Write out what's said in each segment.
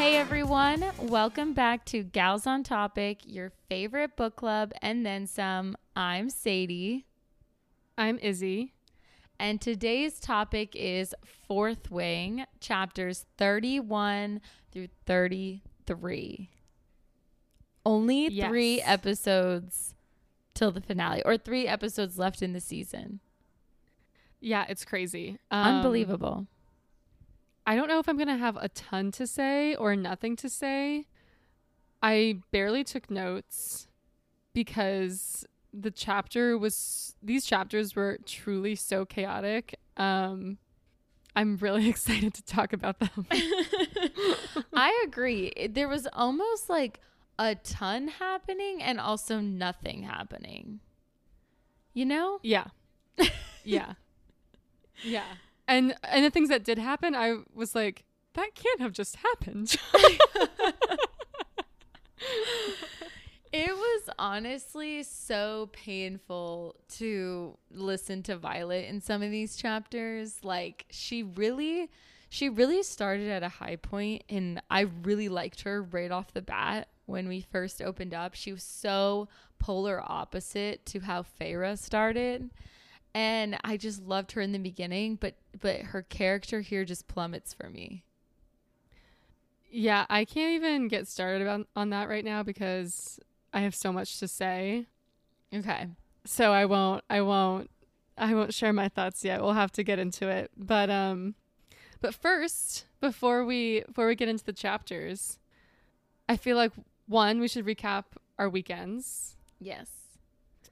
Hey everyone, welcome back to Gals on Topic, your favorite book club, and then some. I'm Sadie, I'm Izzie. and today's topic is Fourth Wing, chapters 31 through 33. Only three episodes till the finale, or three episodes left in the season. Yeah, it's crazy. Um, Unbelievable. I don't know if I'm going to have a ton to say or nothing to say. I barely took notes because the chapter was these chapters were truly so chaotic. Um I'm really excited to talk about them. I agree. There was almost like a ton happening and also nothing happening. You know? yeah. Yeah. Yeah. And and the things that did happen, I was like, that can't have just happened. It was honestly so painful to listen to Violet in some of these chapters. Like she really she really started at a high point and I really liked her right off the bat when we first opened up. She was so polar opposite to how Feyre started. And I just loved her in the beginning, but but her character here just plummets for me. Yeah, I can't even get started on, on that right now because I have so much to say. Okay. So I won't I won't I won't share my thoughts yet. We'll have to get into it. But um but first, before we before we get into the chapters, I feel like one, we should recap our weekends. Yes.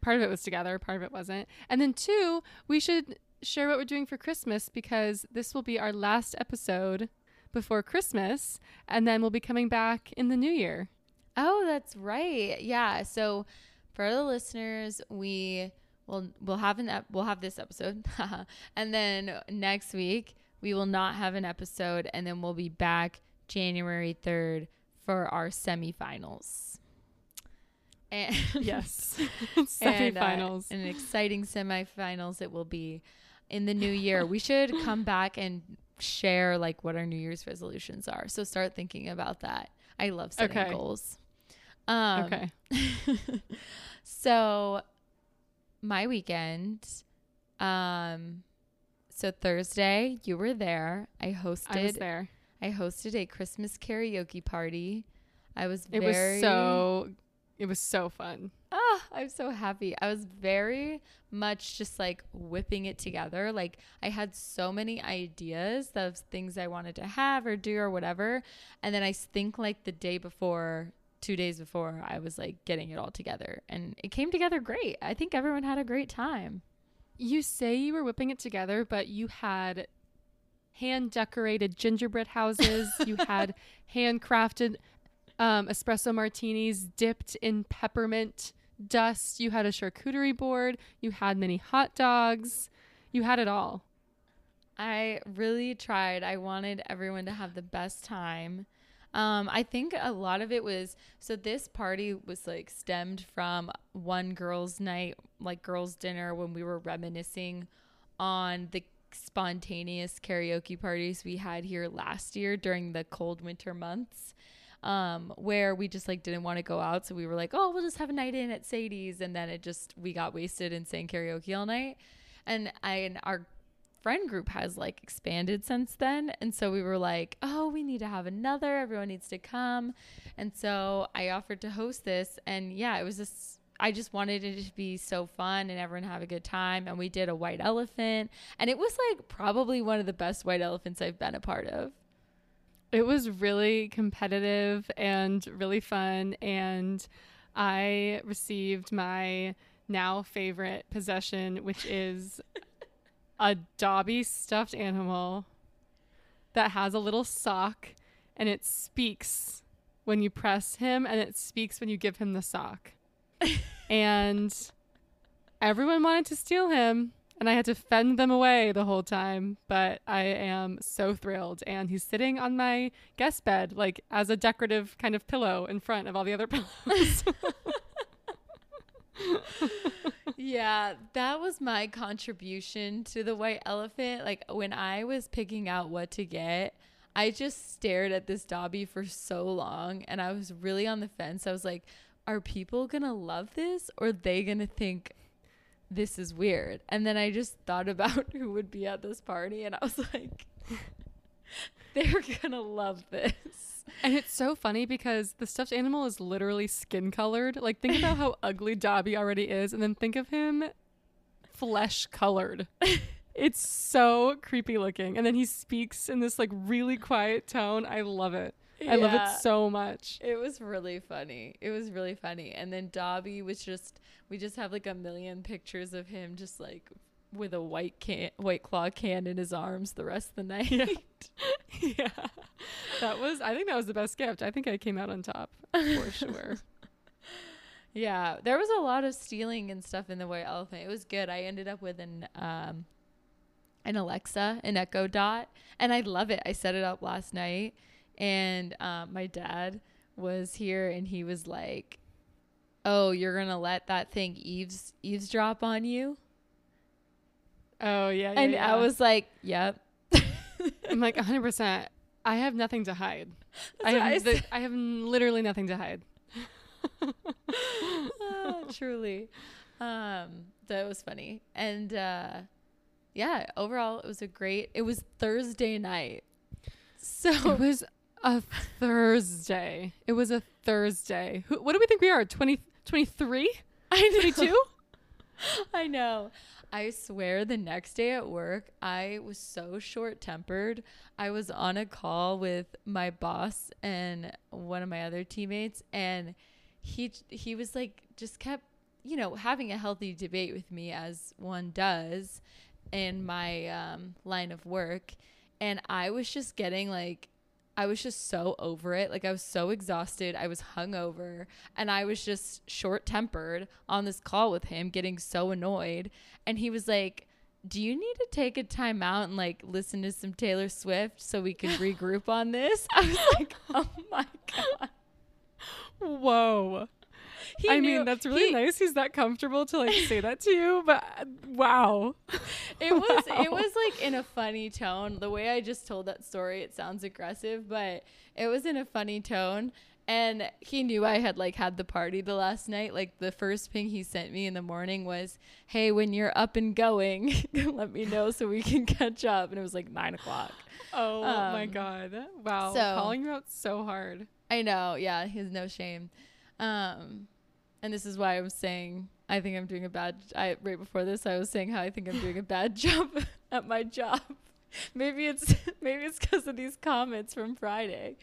Part of it was together, part of it wasn't. And then two, we should share what we're doing for Christmas because this will be our last episode before Christmas and then we'll be coming back in the new year. Oh, that's right. Yeah. So for the listeners, we will we'll have an ep- we'll have this episode, and then next week we will not have an episode, and then we'll be back January third for our semifinals. And Yes. and, uh, Semifinals. and exciting semifinals it will be in the new year. We should come back and share like what our New Year's resolutions are. So start thinking about that. I love setting Okay. goals. Um, okay. so my weekend, um, so Thursday you were there. I hosted. I was there. I hosted a Christmas karaoke party. I was It very was so it was so fun. Ah, I'm so happy. I was very much just like whipping it together. Like I had so many ideas of things I wanted to have or do or whatever. And then I think like the day before, two days before, I was like getting it all together. And it came together great. I think everyone had a great time. You say you were whipping it together, but you had hand decorated gingerbread houses. you had handcrafted um, espresso martinis dipped in peppermint dust. You had a charcuterie board. You had many hot dogs. You had it all. I really tried. I wanted everyone to have the best time. Um, I think a lot of it was so this party was like stemmed from one girls' night, like girls' dinner, when we were reminiscing on the spontaneous karaoke parties we had here last year during the cold winter months. Um, where we just like didn't want to go out, so we were like, "Oh, we'll just have a night in at Sadie's," and then it just we got wasted and sang karaoke all night. And I and our friend group has like expanded since then. And so we were like, oh, we need to have another. Everyone needs to come. And so I offered to host this. And yeah, it was just, I just wanted it to be so fun and everyone have a good time. And we did a white elephant. And it was like probably one of the best white elephants I've been a part of. It was really competitive and really fun. And I received my now favorite possession, which is a Dobby stuffed animal that has a little sock and it speaks when you press him and it speaks when you give him the sock. and everyone wanted to steal him and I had to fend them away the whole time, but I am so thrilled and he's sitting on my guest bed like as a decorative kind of pillow in front of all the other pillows. yeah, that was my contribution to the white elephant. Like when I was picking out what to get, I just stared at this Dobby for so long and I was really on the fence. I was like, are people to love this or are they to think this is weird? And then I just thought about who would be at this party and I was like, they're to love this. And it's so funny because the stuffed animal is literally skin colored. Like, think about how ugly Dobby already is, and then think of him flesh colored. it's so creepy looking. And then he speaks in this like really quiet tone. I love it. I love it so much. It was really funny. It was really funny. And then Dobby was just we just have like a million pictures of him just like with a white can white claw can in his arms the rest of the night. yeah. That was I think that was the best gift. I think I came out on top for sure. yeah. There was a lot of stealing and stuff in the white elephant. It was good. I ended up with an um an Alexa, an Echo Dot, and I love it. I set it up last night and um, my dad was here and he was like, "Oh, you're going to let that thing eaves eavesdrop on you?" Oh yeah. yeah and yeah. I was like, "Yep." I'm like 100. percent I have nothing to hide. I have I the- I have literally nothing to hide. Ah, truly. Um, that was funny. And uh yeah, overall it was a great it was Thursday night. So It was a Thursday. It was a Thursday. Who, what do we think we are? 20, 23? I know. 22? I know. I swear the next day at work, I was so short tempered. I was on a call with my boss and one of my other teammates, and he he was like just kept you know having a healthy debate with me as one does in my um, line of work, and I was just getting like I was just so over it. Like I was so exhausted. I was hungover and I was just short tempered on this call with him, getting so annoyed. And he was like, Do you need to take a time out and like listen to some Taylor Swift so we can regroup on this? I was like, Oh my God. Whoa. He I knew- mean, that's really he- nice. He's that comfortable to like say that to you, but uh, wow. It was it was like in a funny tone. The way I just told that story, it sounds aggressive, but it was in a funny tone. And he knew I had like had the party the last night. Like the first ping he sent me in the morning was, "Hey, when you're up and going, let me know so we can catch up." And it was like nine o'clock. Oh my Um, god. Wow. so- Calling you out so hard. I know, yeah, he has no shame. Um, and this is why I was saying I think I'm doing a bad. I right before this I was saying how I think I'm doing a bad job at my job. Maybe it's maybe it's because of these comments from Friday.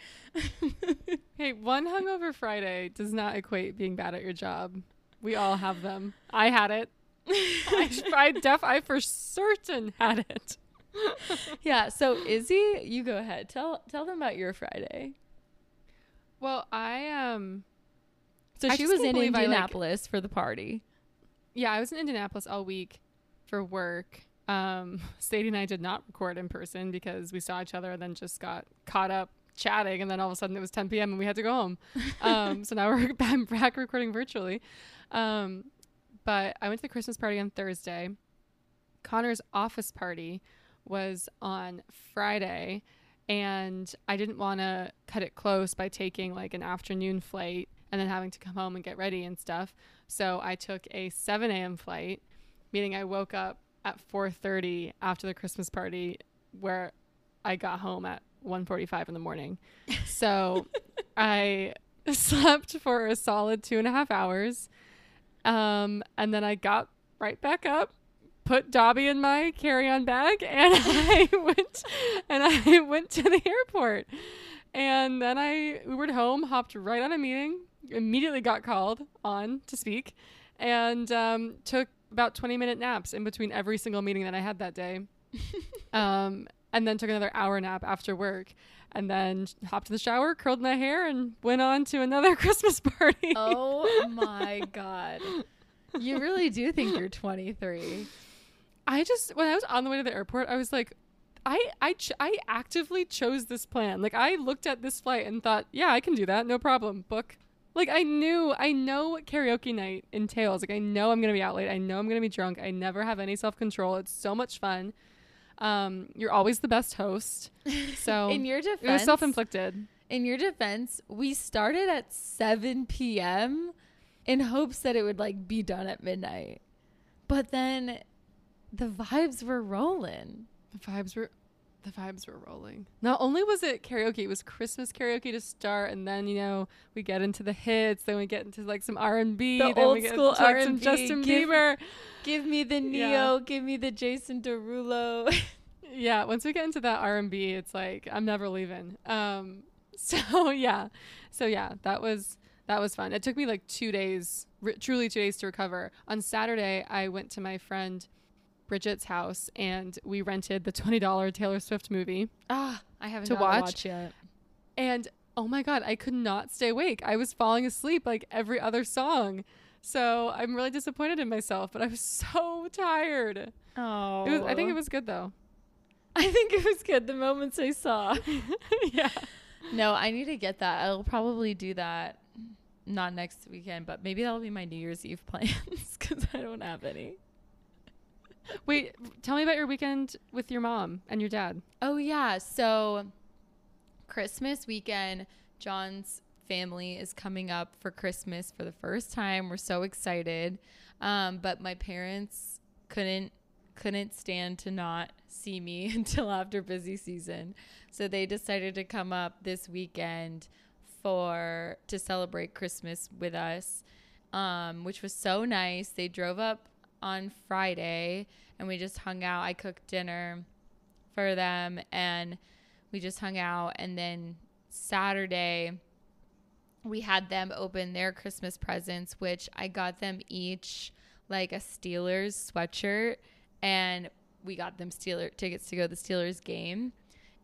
Hey, one hungover Friday does not equate being bad at your job. We all have them. I had it. I, I def I for certain had it. yeah. So Izzie, you go ahead. Tell tell them about your Friday. Well, I um So I she was in believe I, like- Indianapolis for the party. yeah, I was in Indianapolis all week for work. Um Sadie and I did not record in person because we saw each other and then just got caught up chatting and then all of a sudden it was 10 p.m. and we had to go home. Um so now we're back recording virtually. Um but I went to the Christmas party on Thursday. Connor's office party was on Friday and I didn't want to cut it close by taking like an afternoon flight and then having to come home and get ready and stuff. So I took a 7 a.m. flight, meaning I woke up at 4:30 after the Christmas party, where I got home at 1:45 in the morning. So I slept for a solid two and a half hours, um, and then I got right back up, put Dobby in my carry-on bag, and I went and I went to the airport. And then I Ubered home, hopped right on a meeting, immediately got called on to speak, and um, took about 20 minute naps in between every single meeting that I had that day. um, and then took another hour nap after work. And then hopped in the shower, curled my hair, and went on to another Christmas party. Oh my god. You really do think you're 23. I just when I was on the way to the airport, I was like, I I ch- I actively chose this plan. Like I looked at this flight and thought, yeah, I can do that, no problem. Book. Like I knew I know what karaoke night entails. Like I know I'm gonna be out late. I know I'm gonna be drunk. I never have any self control. It's so much fun. Um, you're always the best host. So in your defense, it was self inflicted. in your defense, we started at 7 p.m. in hopes that it would like be done at midnight. But then the vibes were rolling. The vibes were the vibes were rolling. Not only was it karaoke, it was Christmas karaoke to start, and then you know we get into the hits, then we get into like some R and B, The old school like, some R&B. Justin Give- Bieber. Give me the Ne-Yo, Yeah. give me the Jason Derulo. Yeah, once we get into that R and B, it's like I'm never leaving. Um, so yeah, so yeah, that was that was fun. It took me like two days, r- truly two days to recover. On Saturday, I went to my friend Bridget's house and we rented the twenty dollar Taylor Swift movie. ah, I haven't To watch? watch yet. And oh my god, I could not stay awake. I was falling asleep like every other song. So I'm really disappointed in myself, but I was so tired. Oh, was, I think it was good though. I think it was good. The moments I saw. yeah. no, I need to get that. I'll probably do that. Not next weekend, but maybe that'll be my New Year's Eve plans because I don't have any. Wait, tell me about your weekend with your mom and your dad. Oh yeah, so Christmas weekend, John's family is coming up for Christmas for the first time. We're so excited. Um, but my parents couldn't couldn't stand to not see me until after busy season. So they decided to come up this weekend for to celebrate Christmas with us. Um, which was so nice. They drove up on Friday and we just hung out. I cooked dinner for them and we just hung out and then Saturday we had them open their Christmas presents which I got them each like a Steelers sweatshirt and we got them Steeler tickets to go to the Steelers game.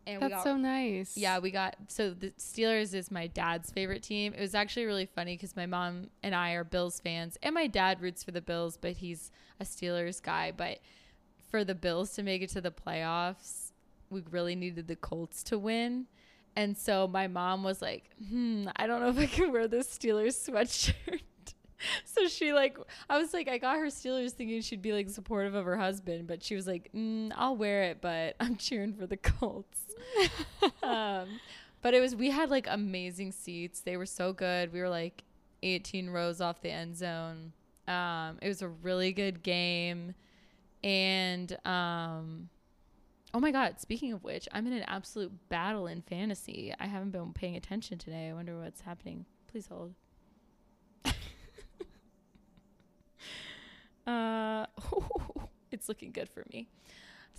And That's got so nice. yeah, we got so the Steelers is my dad's favorite team. It was actually really funny because my mom and I are Bills fans, and my dad roots for the Bills, but he's a Steelers guy. But for the Bills to make it to the playoffs, we really needed the Colts to win. And so my mom was like, hmm, I don't know if I can wear this Steelers sweatshirt. So she like, I was like, I got her Steelers thinking she'd be like supportive of her husband, but she was like, mm, I'll wear it, but I'm cheering for the Colts. um, but it was, we had like amazing seats. They were so good. We were like 18 rows off the end zone. Um, it was a really good game. And, um, oh my God, speaking of which, I'm in an absolute battle in fantasy. I haven't been paying attention today. I wonder what's happening. Please hold. Uh, it's looking good for me.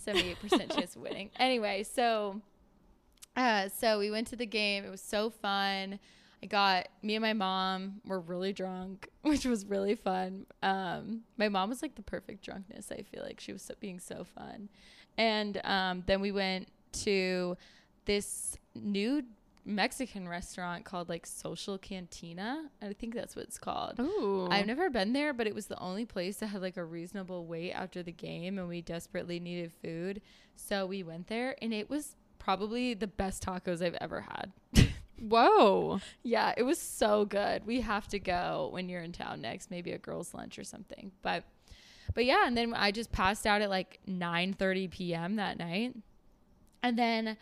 78% chance of winning. Anyway, so uh so we went to the game. It was so fun. I got me and my mom were really drunk, which was really fun. Um my mom was like the perfect drunkenness, I feel like. She was so, being so fun. And um then we went to this new Mexican restaurant called like Social Cantina. I think that's what it's called. Ooh. I've never been there, but it was the only place that had like a reasonable wait after the game, and we desperately needed food. So we went there, and it was probably the best tacos I've ever had. Whoa. yeah, it was so good. We have to go when you're in town next, maybe a girls' lunch or something. But but yeah, and then I just passed out at like 9:30 p.m. that night. And then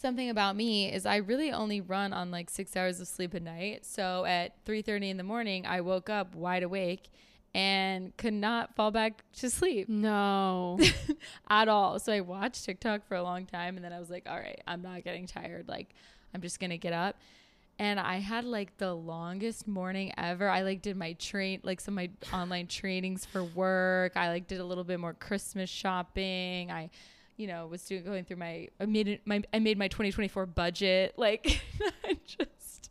something about me is I really only run on like 6 hours of sleep a night. So at 3:30 in the morning, I woke up wide awake and could not fall back to sleep No. at all. So I watched TikTok for a long time and then I was like, all right, I'm not getting tired. Like, I'm just going to get up. And I had like the longest morning ever. I like did my train, like some of my online trainings for work. I like did a little bit more Christmas shopping. I, you know, was doing going through my I made my I made my 2024 budget. Like, I just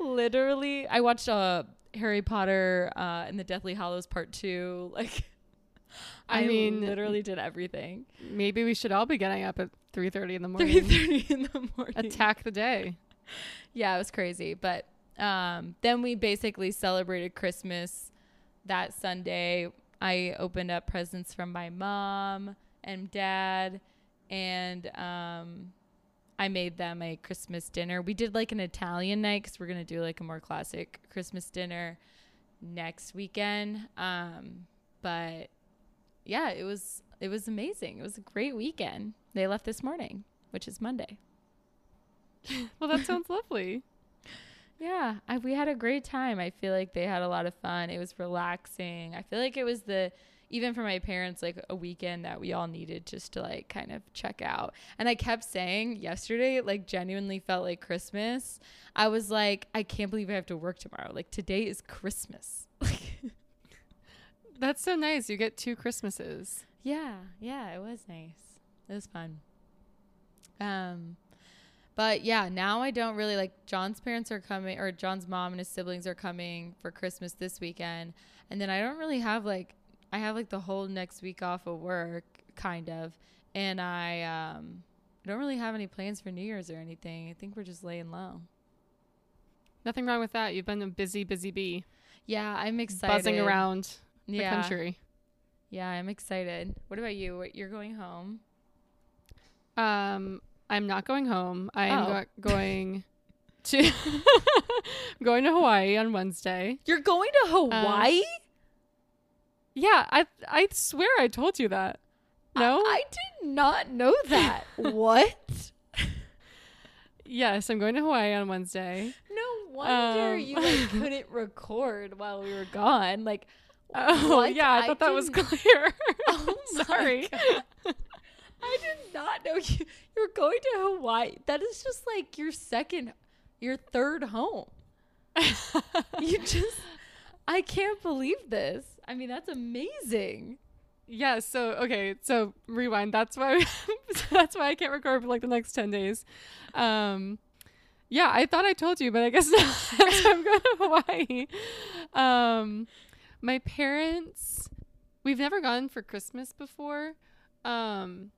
literally I watched uh Harry Potter uh and the Deathly Hallows Part Two. Like, I I, mean- literally did everything. Maybe we should all be getting up at 3:30 in the morning. Three thirty in the morning. Attack the day. Yeah, it was crazy. But um, then we basically celebrated Christmas that Sunday. I opened up presents from my mom and dad, and um, I made them a Christmas dinner. We did like an Italian night because we're gonna do like a more classic Christmas dinner next weekend. Um, but yeah, it was it was amazing. It was a great weekend. They left this morning, which is Monday. well, that sounds lovely. Yeah, I, we had a great time. I feel like they had a lot of fun. It was relaxing. I feel like it was the even for my parents like a weekend that we all needed just to like kind of check out. And I kept saying yesterday like genuinely felt like Christmas. I was like I can't believe I have to work tomorrow. Like today is Christmas. That's so nice. You get two Christmases. Yeah, yeah, it was nice. It was fun. Um but yeah, now I don't really like John's parents are coming or John's mom and his siblings are coming for Christmas this weekend. And then I don't really have like I have like the whole next week off of work kind of. And I um don't really have any plans for New Year's or anything. I think we're just laying low. Nothing wrong with that. You've been a busy, busy bee. Yeah, I'm excited. Buzzing around the yeah. country. Yeah, I'm excited. What about you? You're going home? Um I'm not going home. I am Oh. go- going to I'm going to Hawaii on Wednesday. You're going to Hawaii? Yeah, I I swear I told you that. No? I, I did not know that. what? yes, I'm going to Hawaii on Wednesday. No wonder Um, you like couldn't record while we were gone. Like, Oh, what? yeah, I thought that was clear. Oh Sorry. I did not know you you were going to Hawaii. That is just like your second, your third home. You just, I can't believe this. I mean, that's amazing. Yeah, so okay, so rewind. That's why that's why I can't record for like the next 10 days. Um yeah, I thought I told you, but I guess not. so I'm going to Hawaii. Um my parents we've never gone for Christmas before. Um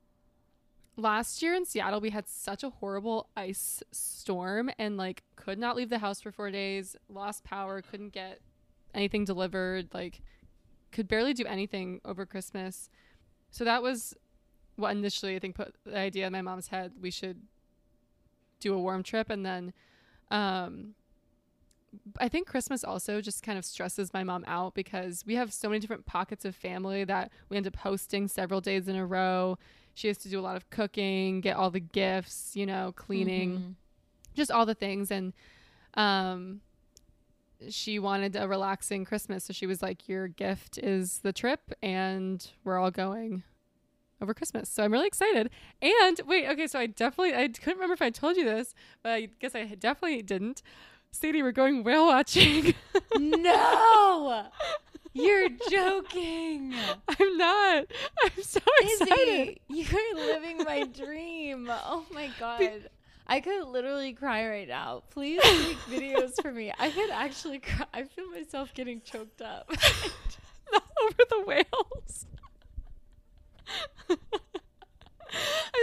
last year in Seattle we had such a horrible ice storm and like could not leave the house for 4 days, lost power, couldn't get anything delivered, like could barely do anything over Christmas. So that was what initially I think put the idea in my mom's head we should do a warm trip and then um I think Christmas also just kind of stresses my mom out because we have so many different pockets of family that we end up hosting several days in a row. She has to do a lot of cooking, get all the gifts, you know, cleaning Mhm. just all the things and um she wanted a relaxing christmas. So she was like your gift is the trip and we're all going over christmas. So i'm really excited. And wait okay so i definitely i couldn't remember if i told you this but i guess i definitely didn't. Sadie we're going whale watching. No, you're joking. i'm not. I'm so excited. Izzie, you're living my dream. Oh my god. I could literally cry right now. Please make videos for me. I could actually cry. I feel myself getting choked up. not over the whales. I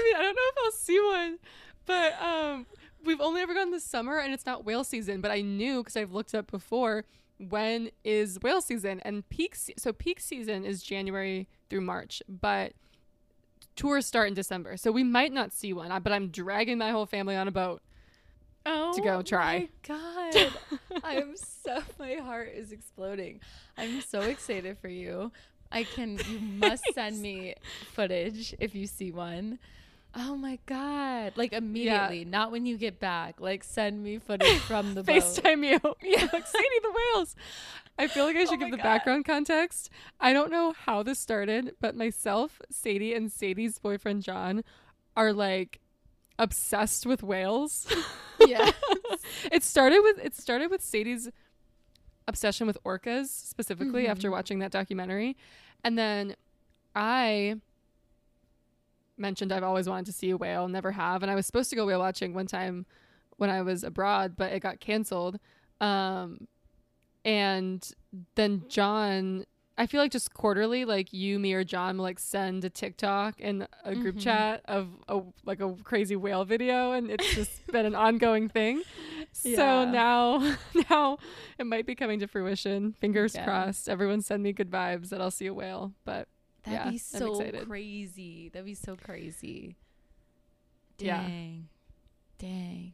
mean, I don't know if I'll see one, but um, we've only ever gone this summer, and it's not whale season. But I knew because I've looked up before when is whale season, and peak. Se- so peak season is January through March, but tours start in December. So we might not see one, but I'm dragging my whole family on a boat. Oh go try. Oh my God. I'm so my heart is exploding. I'm so excited for you. I can you must send me footage if you see one. Oh my god. Like immediately, not when you get back. Like send me footage from the boat. FaceTime you. Yeah, like Sadie the whales. I feel like I should Oh give the God. background context. I don't know how this started, but myself, Sadie, and Sadie's boyfriend John are like obsessed with whales. Yeah. it started with it started with Sadie's obsession with orcas specifically Mhm. after watching that documentary. And then I mentioned I've always wanted to see a whale, never have, and I was supposed to go whale watching one time when I was abroad, but it got canceled. Um and then John I feel like just quarterly, like you, me, or John will like send a TikTok and a group Mhm. chat of a like a crazy whale video, and it's just been an ongoing thing. So now, now it might be coming to fruition. Fingers Yeah. crossed. Everyone send me good vibes that I'll see a whale. But That'd Yeah, be so crazy. That'd be so crazy. Yeah. Dang. Dang.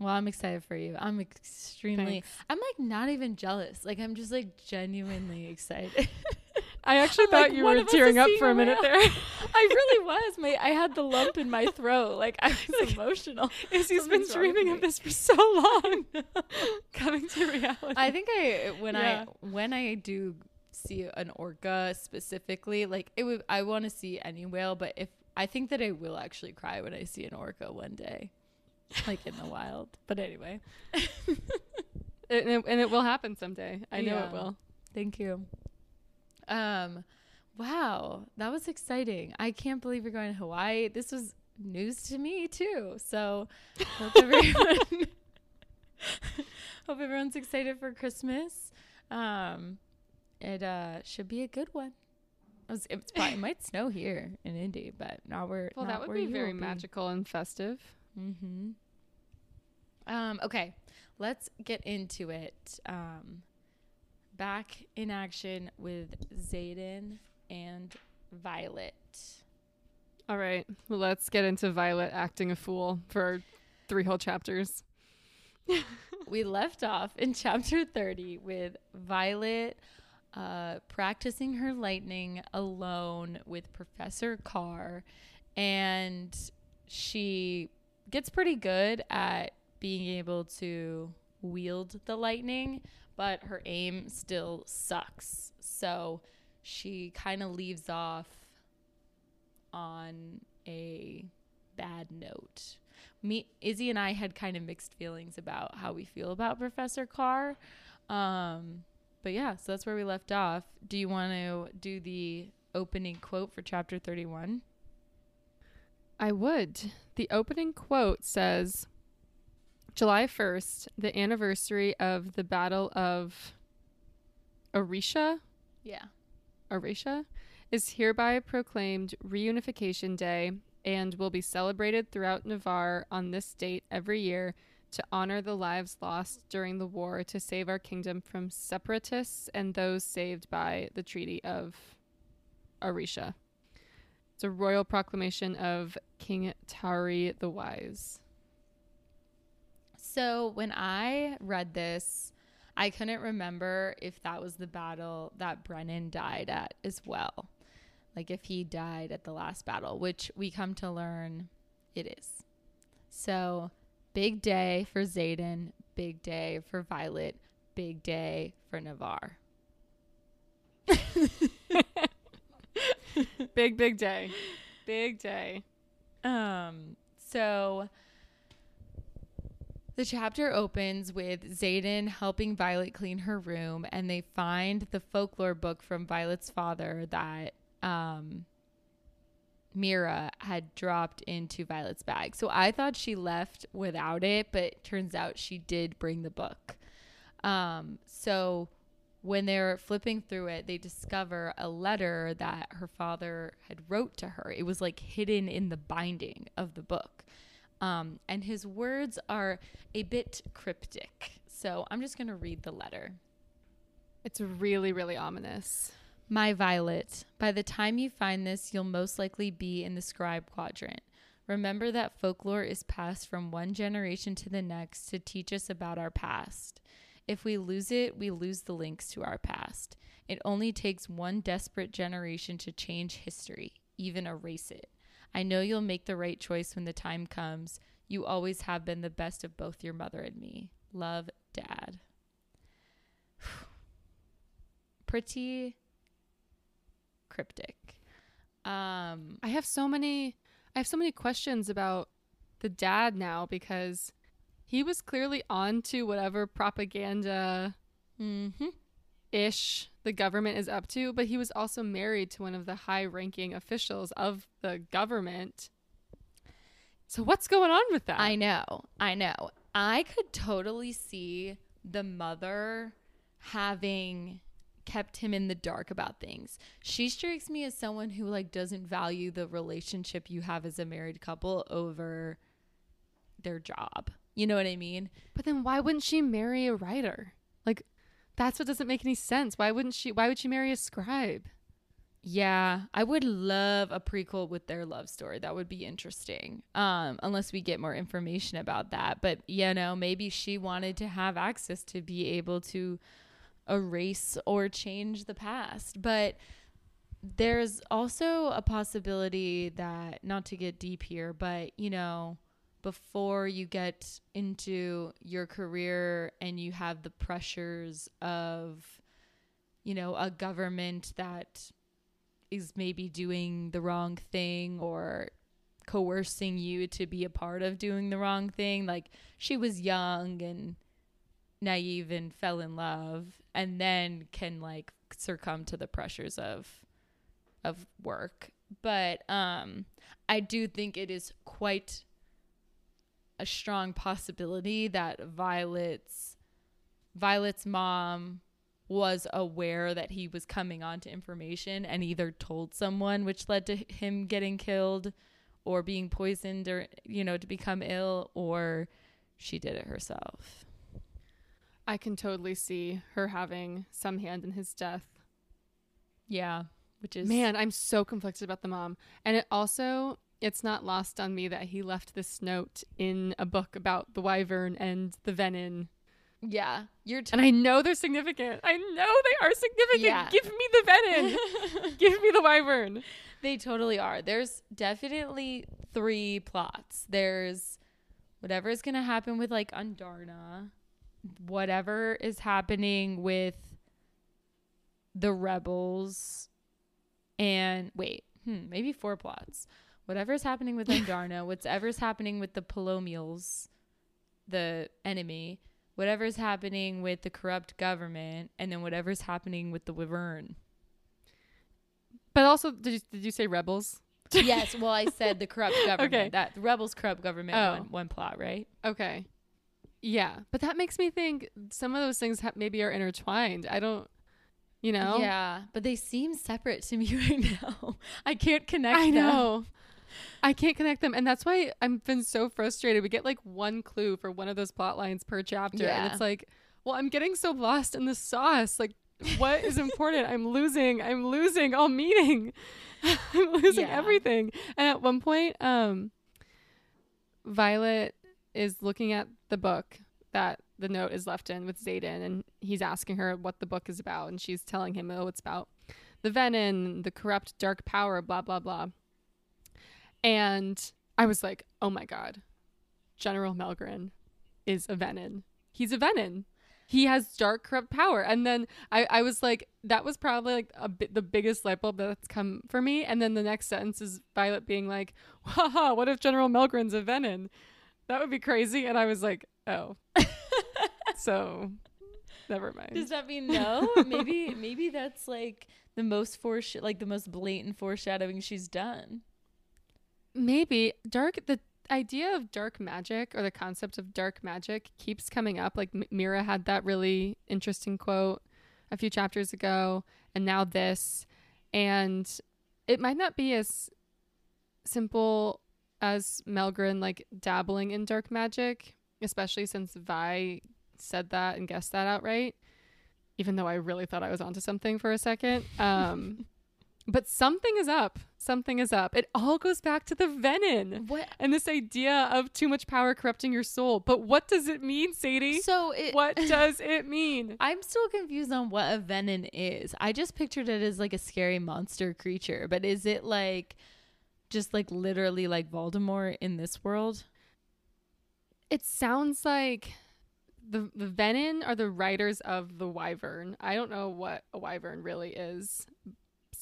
Well, I'm excited for you. I'm extremely Thanks. I'm like not even jealous. Like I'm just like genuinely excited. I actually I'm thought like, you were tearing up for a minute there. I really was. My I had the lump in my throat. Like I was emotional. Izzie's been Something's wrong with dreaming of this for so long. Coming to reality. I think I when Yeah. I when I do see an orca specifically, like it would I want to see any whale, but if I think that I will actually cry when I see an orca one day, like in the wild. But anyway, and, it, and it will happen someday. I know Yeah. it will. thank you. Um, wow, that was exciting. I can't believe you're going to Hawaii. This was news to me too. So hope everyone hope everyone's excited for Christmas. Um, it uh should be a good one. It, was, it's probably, it might snow here in Indy, but now we're Well, that would be very will be. magical and festive. Mm-hmm. Um, okay, let's get into it. Um, back in action with Xaden and Violet. All right. Let's get into Violet acting a fool for three whole chapters. we left off in chapter 30 with Violet uh, practicing her lightning alone with Professor Carr. And she gets pretty good at being able to wield the lightning, but her aim still sucks. So she kind of leaves off on a bad note. Me, Izzie, and I had kind of mixed feelings about how we feel about Professor Carr. Um, but yeah, so that's where we left off. Do you want to do the opening quote for chapter 31? I would. The opening quote says July 1st, the anniversary of the Battle of Aretia, Yeah. Aretia, is hereby proclaimed Reunification Day and will be celebrated throughout Navarre on this date every year to honor the lives lost during the war to save our kingdom from separatists and those saved by the Treaty of Aretia. It's a royal proclamation of King Tauri the Wise. So when I read this, I couldn't remember if that was the battle that Brennan died at as well. Like if he died at the last battle, which we come to learn it is. So big day for Xaden, big day for Violet, big day for Navarre. big, big day. Big day. Um, so the chapter opens with Xaden helping Violet clean her room, and they find the folklore book from Violet's father that um, Mira had dropped into Violet's bag. So I thought she left without it, but turns out she did bring the book. Um, so when they're flipping through it, they discover a letter that her father had wrote to her. It was like hidden in the binding of the book. Um, and his words are a bit cryptic. So I'm just going to read the letter. It's really, really ominous. My Violet, by the time you find this, you'll most likely be in the scribe quadrant. Remember that folklore is passed from one generation to the next to teach us about our past. If we lose it, we lose the links to our past. It only takes one desperate generation to change history, even erase it. I know you'll make the right choice when the time comes. You always have been the best of both your mother and me. Love, Dad. Pretty cryptic. Um, I have so many I have so many questions about the dad now because he was clearly on to whatever propaganda mhm. Ish the government is up to, but he was also married to one of the high ranking officials of the government. So what's going on with that? I know. I know. I could totally see the mother having kept him in the dark about things. She strikes me as someone who like doesn't value the relationship you have as a married couple over their job. You know what I mean? but then why wouldn't she marry a writer? That's what doesn't make any sense. Why wouldn't she why would she marry a scribe? Yeah, I would love a prequel with their love story. That would be interesting. Um, unless we get more information about that. But you know, maybe she wanted to have access to be able to erase or change the past. But there's also a possibility that not to get deep here, but you know, before you get into your career and you have the pressures of you know, a government that is maybe doing the wrong thing or coercing you to be a part of doing the wrong thing. Like she was young and naive and fell in love and then can like succumb to the pressures of of work. But um I do think it is quite a strong possibility that Violet's Violet's mom was aware that he was coming on to information and either told someone which led to him getting killed or being poisoned or you know to become ill or she did it herself. I can totally see her having some hand in his death. Yeah, which is Man, I'm so conflicted about the mom. And it also it's not lost on me that he left this note in a book about the wyvern and the venin. Yeah, you're t- And I know they're significant. I know they are significant. Yeah. Give me the venin. Give me the wyvern. They totally are. There's definitely three plots. There's whatever is going to happen with like Andarna, whatever is happening with the rebels, and wait, hmm, maybe four plots. Whatever's happening with Andarna, whatever's happening with the Poromiels, the enemy, whatever's happening with the corrupt government, and then whatever's happening with the Wyvern. But also, did you, did you say rebels? yes, well, I said the corrupt government. Okay. That the rebels corrupt government. Oh. One, one plot, right? Okay. Yeah, but that makes me think some of those things ha- maybe are intertwined. I don't, you know. Yeah, but they seem separate to me right now. I can't connect. I them. know. I can't connect them, and that's why I've been so frustrated. We get like one clue for one of those plot lines per chapter, and it's like, well, I'm getting so lost in the sauce. Like, what is important? I'm losing. I'm losing all meaning. I'm losing Yeah. everything. And at one point, um, Violet is looking at the book that the note is left in with Xaden, and he's asking her what the book is about, and she's telling him, oh, it's about the venin, the corrupt dark power, blah blah blah. And I was like, oh my god, General Melgren is a venin. He's a venin. He has dark corrupt power. And then I, I was like, that was probably like a bit the biggest light bulb that's come for me. And then the next sentence is Violet being like, haha, what if General Melgren's a venin? That would be crazy. And I was like, oh. so never mind. Does that mean no? maybe maybe that's like the most foresh- like the most blatant foreshadowing she's done. Maybe dark the idea of dark magic or the concept of dark magic keeps coming up. Like M- mira had that really interesting quote a few chapters ago and now this. And it might not be as simple as melgren like dabbling in dark magic especially since vi said that and guessed that outright even though i really thought i was onto something for a second. Um but something is up something is up it all goes back to the venin What? and this idea of too much power corrupting your soul. But what does it mean, Sadie? So it. what does it mean? I'm still confused on what a venin is. I just pictured it as like a scary monster creature, but is it like just like literally like Voldemort in this world? It sounds like the the venin are the writers of the wyvern. I don't know what a wyvern really is.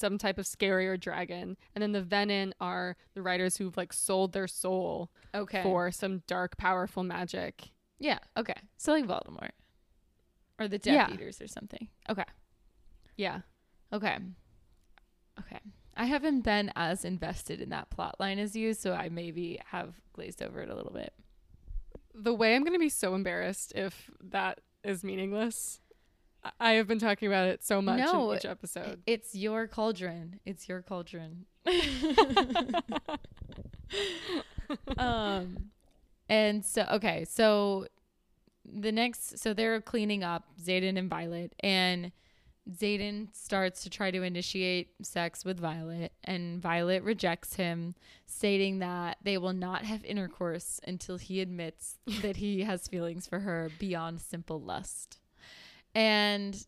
Some type of scary or dragon. And then the venin are the writers who've like sold their soul Okay. for some dark, powerful magic. Yeah. Okay. So like Voldemort or the Death Yeah. Eaters or something. Okay. Yeah. Okay. Okay. I haven't been as invested in that plot line as you, so I maybe have glazed over it a little bit. the way I'm going to be so embarrassed if that is meaningless. I- have been talking about it so much No, in each episode. It's your cauldron. It's your cauldron. um and so okay, so the next so they're cleaning up Xaden and Violet and Xaden starts to try to initiate sex with Violet and Violet rejects him stating that they will not have intercourse until he admits that he has feelings for her beyond simple lust. And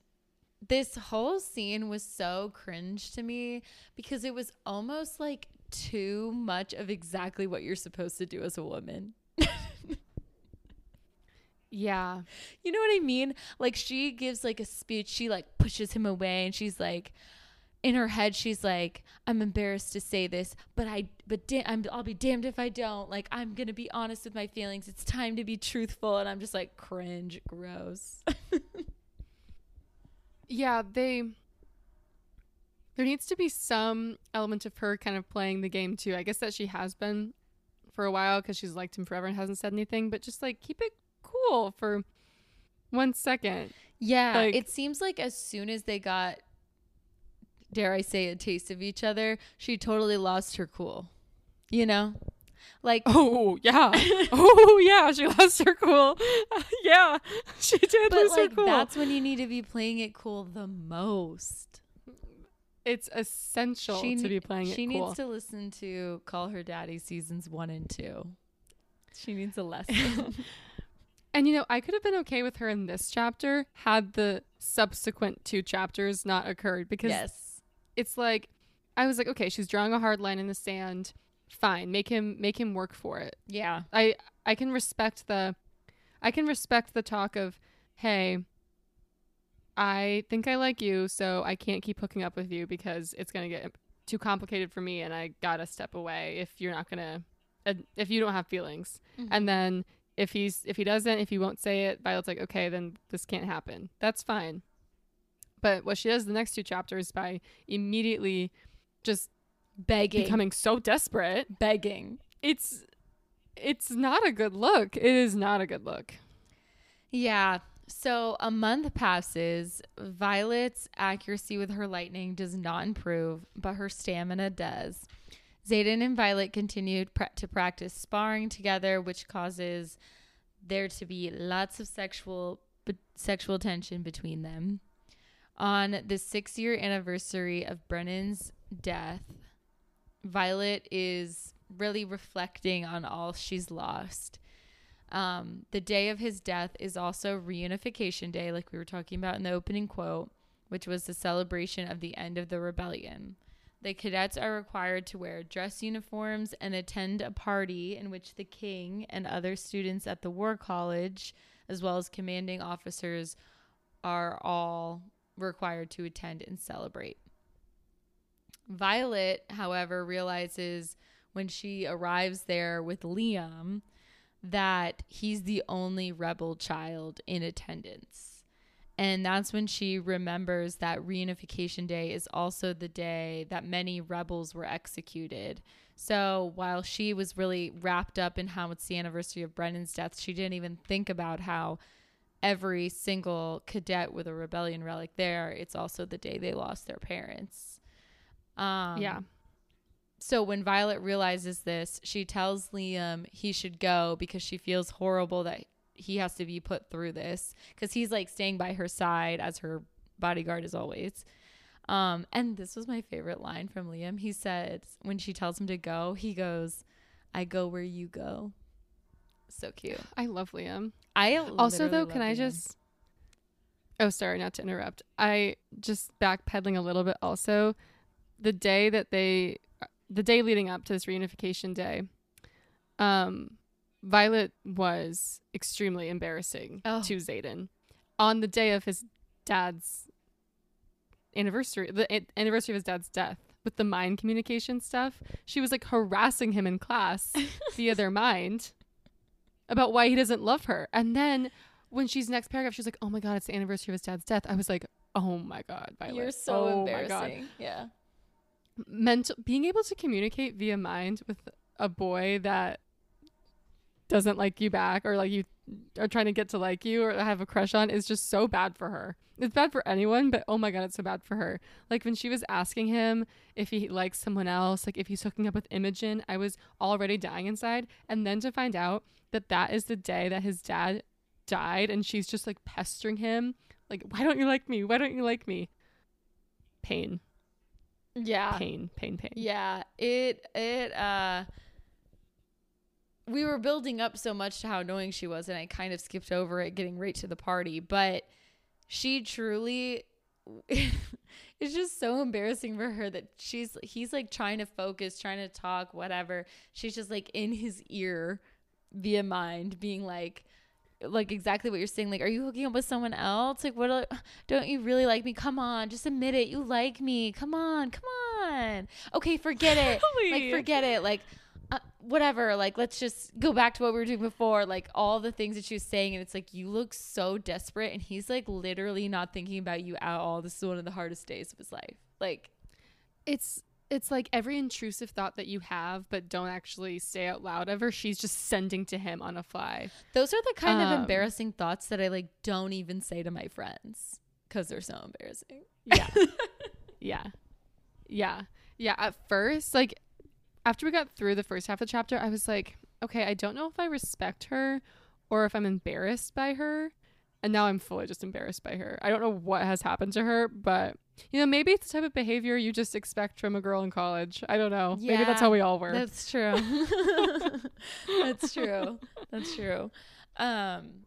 this whole scene was so cringe to me because it was almost like too much of exactly what you're supposed to do as a woman. Yeah. You know what I mean? Like she gives like a speech, she like pushes him away and she's like in her head she's like I'm embarrassed to say this, but I but da- I'm I'll be damned if I don't. Like I'm going to be honest with my feelings. It's time to be truthful and I'm just like cringe, gross. Yeah, they there needs to be some element of her kind of playing the game too. I guess that she has been for a while cuz she's liked him forever and hasn't said anything, but just like keep it cool for one second. Yeah, Like- it seems like as soon as they got, dare I say, a taste of each other, she totally lost her cool. You know, like Oh, yeah. oh, yeah, she lost her cool. yeah. She did but lose like her cool. that's when you need to be playing it cool the most. it's essential She to be playing it cool. She cool. needs to listen to Call Her Daddy seasons one and two. She needs a lesson. And you know, I could have been okay with her in this chapter had the subsequent two chapters not occurred because yes. it's like I was like, okay, she's drawing a hard line in the sand. Fine, make him make him work for it. Yeah. I I can respect the I can respect the talk of, hey, I think I like you, so I can't keep hooking up with you because it's gonna get too complicated for me, and I gotta step away if you're not gonna, uh, if you don't have feelings. Mm-hmm. And then if he's if he doesn't, if he won't say it, Violet's like, okay, then this can't happen. That's fine. But what she does the next two chapters by immediately just begging, becoming so desperate, begging. it's it's not a good look. It is not a good look. Yeah. So a month passes. Violet's accuracy with her lightning does not improve, but her stamina does. Xaden and Violet continued pra- to practice sparring together, which causes there to be lots of sexual be- sexual tension between them. On the six year anniversary of Brennan's death, Violet is really reflecting on all she's lost. Um, the day of his death is also reunification day, like we were talking about in the opening quote, which was the celebration of the end of the rebellion. The cadets are required to wear dress uniforms and attend a party in which the king and other students at the war college, as well as commanding officers, are all required to attend and celebrate. Violet, however, realizes when she arrives there with Liam that he's the only rebel child in attendance. And that's when she remembers that reunification day is also the day that many rebels were executed. So while she was really wrapped up in how it's the anniversary of Brennan's death, she didn't even think about how every single cadet with a rebellion relic there, it's also the day they lost their parents. Um, yeah. so when Violet realizes this, she tells Liam he should go because she feels horrible that he has to be put through this because he's like staying by her side as her bodyguard as always. Um, and this was my favorite line from Liam. He said when she tells him to go, he goes, "I go where you go." So cute. I love Liam. I Also, though, can love I just? Oh, sorry, not to interrupt. I just backpedaling a little bit. Also, the day that they, the day leading up to this reunification day, um, Violet was extremely embarrassing Oh. to Xaden on the day of his dad's anniversary, the anniversary of his dad's death. With the mind communication stuff, she was like harassing him in class via their mind about why he doesn't love her. And then when she's next paragraph, she's like, "Oh my god, it's the anniversary of his dad's death." I was like, "Oh my god, Violet, You're so oh my God." embarrassing. Yeah. Mental being able to communicate via mind with a boy that doesn't like you back or like you are trying to get to like you or have a crush on is just so bad for her. It's bad for anyone, but oh my god, it's so bad for her. Like when she was asking him if he likes someone else, like if he's hooking up with Imogen, I was already dying inside. And then to find out that that is the day that his dad died, and she's just like pestering him, like, why don't you like me? Why don't you like me? Pain, Yeah. pain, pain, pain. Yeah, it it uh we were building up so much to how annoying she was and I kind of skipped over it getting right to the party, but she truly it's just so embarrassing for her that she's he's like trying to focus, trying to talk, whatever. She's just like in his ear via mind, being like like exactly what you're saying. Like, are you hooking up with someone else? Like, what? Don't you really like me? Come on, just admit it. You like me. Come on, come on. Okay, forget it. like, forget it. Like, uh, whatever. Like, let's just go back to what we were doing before. Like, all the things that she was saying, and it's like you look so desperate, and he's like literally not thinking about you at all. This is one of the hardest days of his life. Like, it's it's like every intrusive thought that you have but don't actually say out loud ever she's just sending to him on a fly. Those are the kind Um, of embarrassing thoughts that I like don't even say to my friends because they're so embarrassing. yeah. Yeah. Yeah. Yeah at first like after we got through the first half of the chapter i was like okay i don't know if i respect her or if i'm embarrassed by her and now i'm fully just embarrassed by her i don't know what has happened to her but you know maybe it's the type of behavior you just expect from a girl in college i don't know Yeah, maybe that's how we all were That's true. That's true. That's true. Um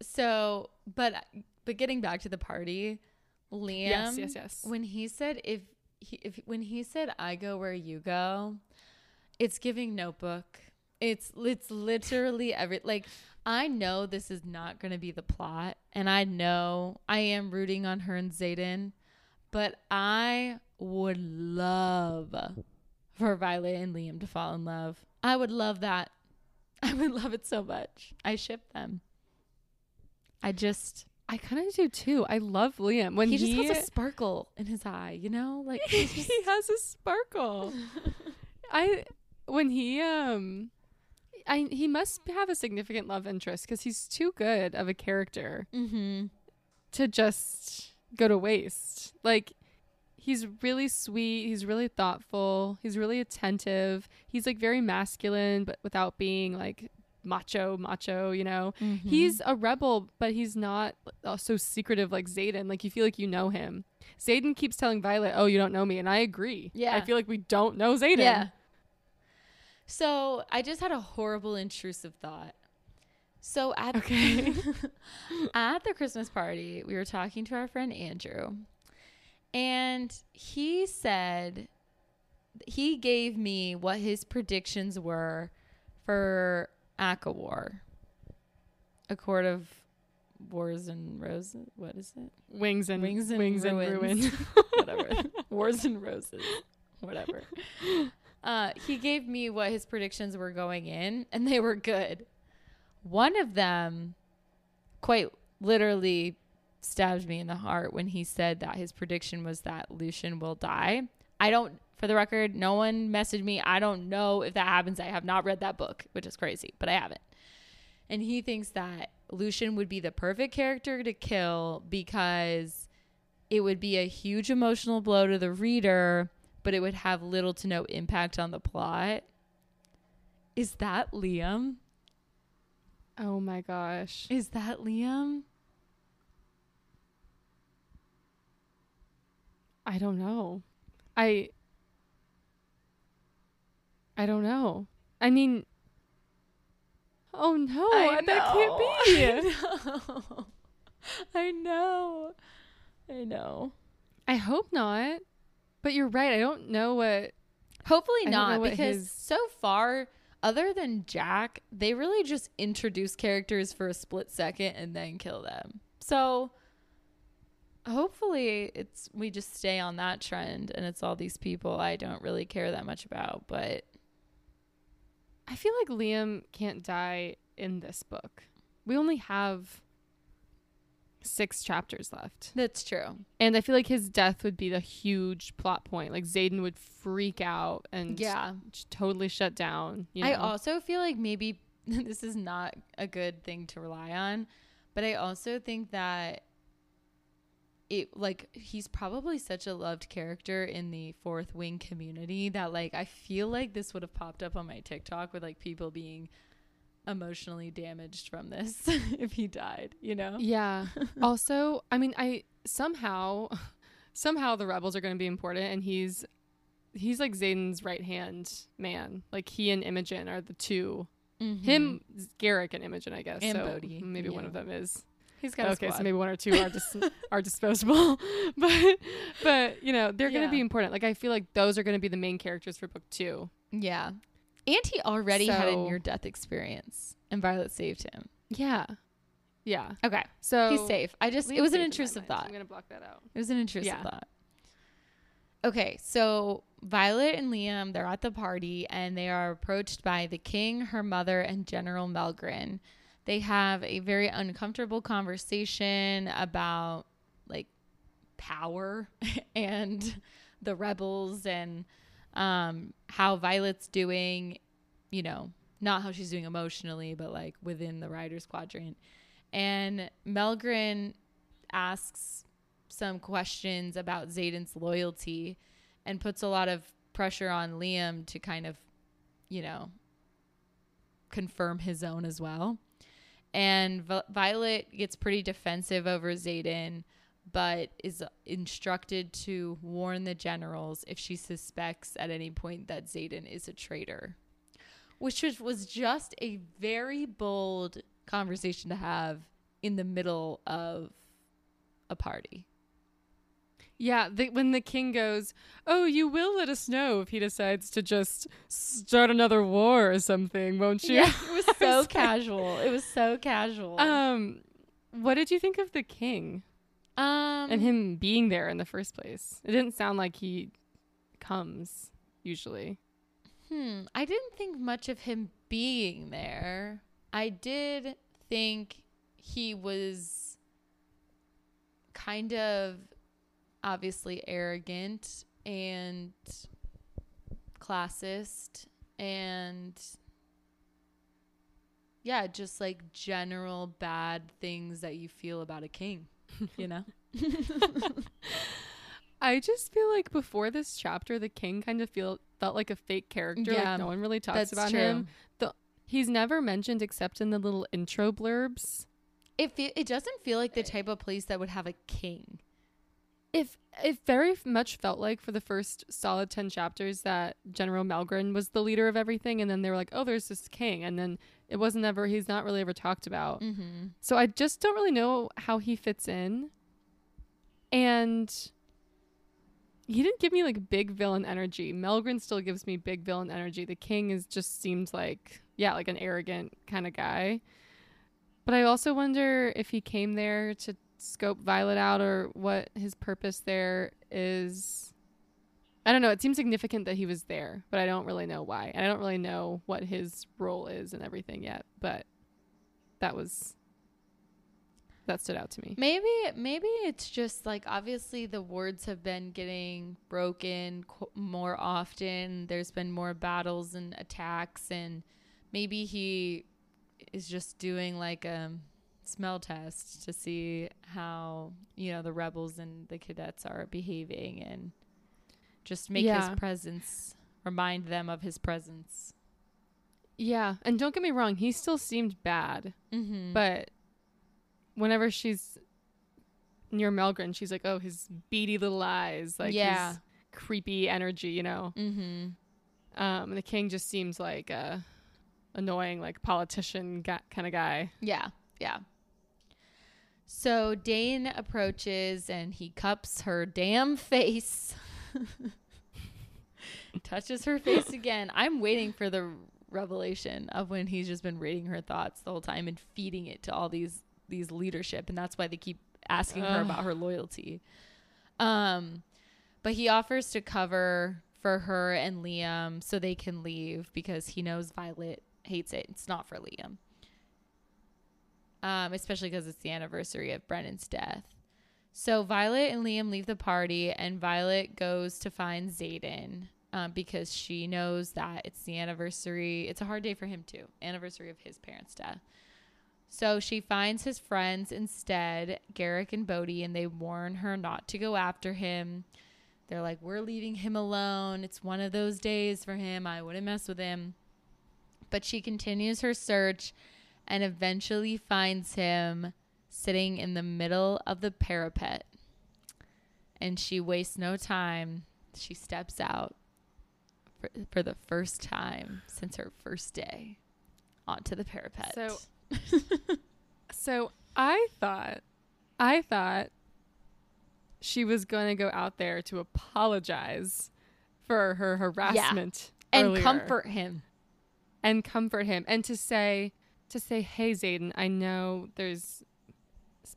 so but but getting back to the party, Liam yes yes yes when he said if he if when he said I go where you go, it's giving notebook. It's it's literally every like I know this is not going to be the plot and I know I am rooting on her and Xaden, but I would love for Violet and Liam to fall in love. I would love that. I would love it so much. I ship them. I just i kind of do too i love liam when he he, just has a sparkle in his eye, you know? Like he has a sparkle I when he um I he must have a significant love interest because he's too good of a character mm-hmm. to just go to waste. Like he's really sweet, he's really thoughtful, he's really attentive. He's like very masculine but without being like macho macho, you know. Mm-hmm. He's a rebel, but he's not uh, so secretive like Xaden. Like you feel like you know him. Xaden keeps telling Violet, "Oh, you don't know me," and I agree. Yeah. I feel like we don't know Xaden. Yeah. So I just had a horrible intrusive thought. So at Okay. at the Christmas party, we were talking to our friend Andrew, and he said he gave me what his predictions were for Akawar, a court of wars and roses. What is it? Wings and Wings and wings and ruins. ruin. whatever. Wars and roses. Whatever. Uh, he gave me what his predictions were going in, and they were good. One of them quite literally stabbed me in the heart when he said that his prediction was that Lucien will die. I don't, for the record, no one messaged me. I don't know if that happens. I have not read that book, which is crazy, but I haven't. And he thinks that Lucien would be the perfect character to kill because it would be a huge emotional blow to the reader, but it would have little to no impact on the plot. Is that Liam? oh my gosh. Is that Liam? I don't know. I I don't know. I mean Oh no, that can't be. I know. I know. I know. I hope not. But you're right. I don't know what Hopefully not, because his- so far, other than Jack, they really just introduce characters for a split second and then kill them. So hopefully it's we just stay on that trend and it's all these people I don't really care that much about, but I feel like Liam can't die in this book. We only have six chapters left. that's true. And I feel like his death would be the huge plot point. Like Xaden would freak out and Yeah. just totally shut down. You know? I also feel like maybe this is not a good thing to rely on, but I also think that it like he's probably such a loved character in the fourth wing community that like I feel like this would have popped up on my TikTok with like people being emotionally damaged from this if he died, you know? Yeah. also, I mean, I somehow, somehow the rebels are going to be important, and he's he's like Xaden's right hand man. Like he and Imogen are the 2 Mhm. Him, Garrick, and Imogen, I guess. And so Bodhi, Maybe one of them is. He's got a okay, so maybe one or two are dis- are disposable, but but you know they're Yeah. gonna be important. Like I feel like those are gonna be the main characters for book two. Yeah. And he already had a near death experience and Violet saved him. Yeah, yeah. Okay. So He's safe. I just, it was an safe in intrusive thought. I'm gonna block that out. It was an intrusive Yeah. thought. Okay, so Violet and Liam, they're at the party and they are approached by the king, her mother, and General Melgren. They have a very uncomfortable conversation about like power and the rebels and um, how Violet's doing, you know, not how she's doing emotionally, but like within the Riders Quadrant. And Melgren asks some questions about Xaden's loyalty and puts a lot of pressure on Liam to kind of, you know, confirm his own as well. And Violet gets pretty defensive over Xaden, but is instructed to warn the generals if she suspects at any point that Xaden is a traitor, which was, was just a very bold conversation to have in the middle of a party. Yeah, the, when the king goes, "Oh, you will let us know if he decides to just start another war or something, won't you?" Yeah, it was so casual. It was so casual. Um, what did you think of the king um, and him being there in the first place? It didn't sound like he comes usually. Hmm. I didn't think much of him being there. I did think he was kind of obviously arrogant and classist and yeah, just like general bad things that you feel about a king, you know? I just feel like before this chapter, the king kind of feel felt like a fake character. Yeah, like no one really talks about true. him. He's never mentioned except in the little intro blurbs. It fe- it doesn't feel like the type of place that would have a king. If it very much felt like for the first solid 10 chapters that General Melgren was the leader of everything and then they were like, "Oh, there's this king." And then it wasn't ever he's not really ever talked about. Mm-hmm. So I just don't really know how he fits in. And he didn't give me like big villain energy. Melgren still gives me big villain energy. The king is just seemed like yeah, like an arrogant kind of guy. But I also wonder if he came there to scope Violet out or what his purpose there is. I don't know. It seems significant that he was there, but I don't really know why. And I don't really know what his role is and everything yet. But that was that stood out to me. Maybe maybe it's just like obviously the wards have been getting broken more often. There's been more battles and attacks, and maybe he is just doing like a smell test to see how you know the rebels and the cadets are behaving, and just make Yeah. his presence remind them of his presence. Yeah, and don't get me wrong, he still seemed bad, Mm-hmm. but whenever she's near Melgren, she's like, "Oh, his beady little eyes, like Yeah. his creepy energy," you know. mm-hmm. Um, and the king just seems like a annoying, like politician kind of guy. Yeah, yeah. So Dain approaches and he cups her damn face. Touches her face again. I'm waiting for the revelation of when he's just been reading her thoughts the whole time and feeding it to all these these leadership and that's why they keep asking her about her loyalty. Um but he offers to cover for her and Liam so they can leave because he knows Violet hates it. It's not for Liam um, especially because it's the anniversary of Brennan's death. So Violet and Liam leave the party, and Violet goes to find Xaden um, because she knows that it's the anniversary. It's a hard day for him too, anniversary of his parents' death. So she finds his friends instead, Garrick and Bodhi, and they warn her not to go after him. They're like, "We're leaving him alone. It's one of those days for him. I wouldn't mess with him." But she continues her search and eventually finds him sitting in the middle of the parapet. And she wastes no time. She steps out for, for the first time since her first day onto the parapet. So- So I thought, I thought she was going to go out there to apologize for her harassment and earlier. comfort him. and comfort him and to say to say hey Xaden I know there's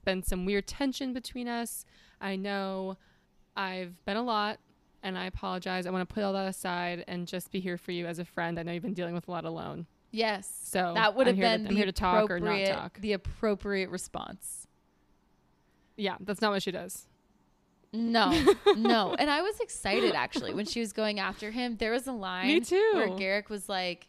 been some weird tension between us I know I've been a lot and I apologize I want to put all that aside and just be here for you as a friend I know you've been dealing with a lot alone Yes. so that would have here to- been I'm the here to talk or not appropriate- talk The appropriate response. yeah that's not what she does No, no. And I was excited actually when she was going after him. There was a line Me too. where Garrick was like,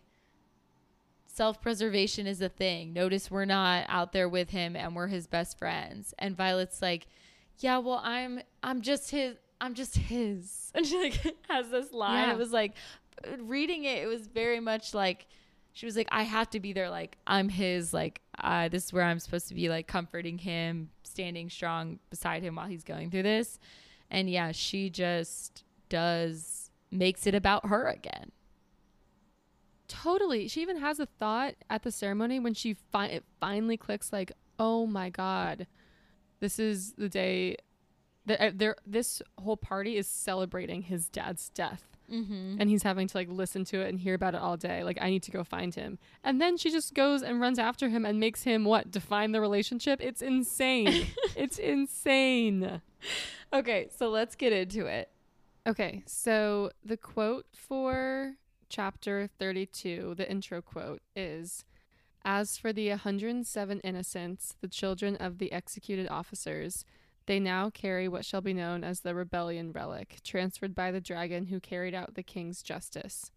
self preservation is a thing. Notice we're not out there with him and we're his best friends. And Violet's like, Yeah, well, I'm I'm just his I'm just his. And she like has this line. Yeah. It was like reading it, it was very much like she was like, I have to be there, like, I'm his, like, uh, this is where I'm supposed to be, like, comforting him, standing strong beside him while he's going through this. And yeah, she just does, makes it about her again. Totally. She even has a thought at the ceremony when she fi- it finally clicks like, "Oh my god. This is the day that uh, there this whole party is celebrating his dad's death." Mm-hmm. And he's having to like listen to it and hear about it all day. Like I need to go find him. And then she just goes and runs after him and makes him what? Define the relationship? It's insane. it's insane. Okay, so let's get into it. Okay, so the quote for chapter 32, the intro quote is As for the 107 innocents, the children of the executed officers, they now carry what shall be known as the rebellion relic, transferred by the dragon who carried out the king's justice.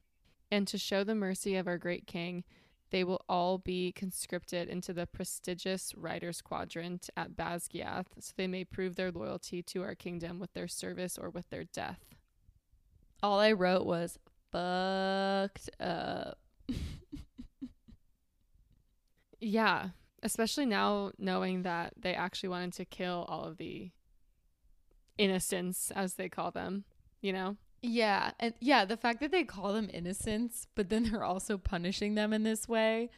And to show the mercy of our great king, they will all be conscripted into the prestigious Riders Quadrant at Basgiath, so they may prove their loyalty to our kingdom with their service or with their death. All I wrote was fucked up. Yeah, especially now knowing that they actually wanted to kill all of the innocents, as they call them, you know? Yeah, and yeah, the fact that they call them innocents, but then they're also punishing them in this way.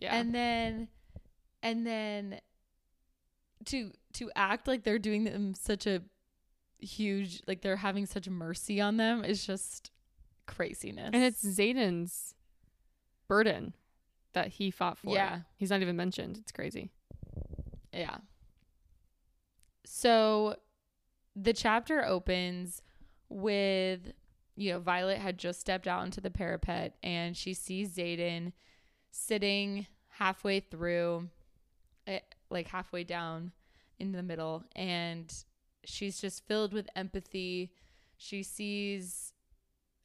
Yeah. and then and then to to act like they're doing them such a huge like they're having such mercy on them is just craziness and it's Xaden's burden that he fought for. Yeah. He's not even mentioned. It's crazy. yeah so the chapter opens with you know violet had just stepped out into the parapet and she sees xaden sitting halfway through eh, like halfway down in the middle and she's just filled with empathy she sees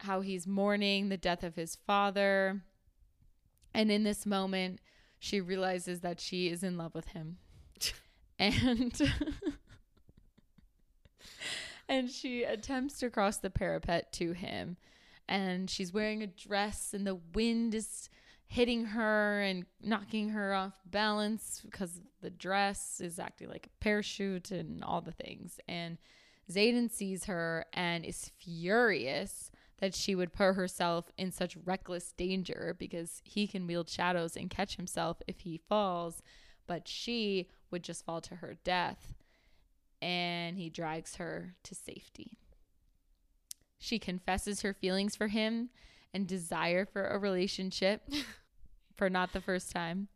how he's mourning the death of his father. And in this moment she realizes that she is in love with him. And and she attempts to cross the parapet to him. And she's wearing a dress and the wind is hitting her and knocking her off balance because the dress is acting like a parachute and all the things. And Xaden sees her and is furious that she would put herself in such reckless danger because he can wield shadows and catch himself if he falls, but she would just fall to her death. And he drags her to safety. She confesses her feelings for him and desire for a relationship for not the first time.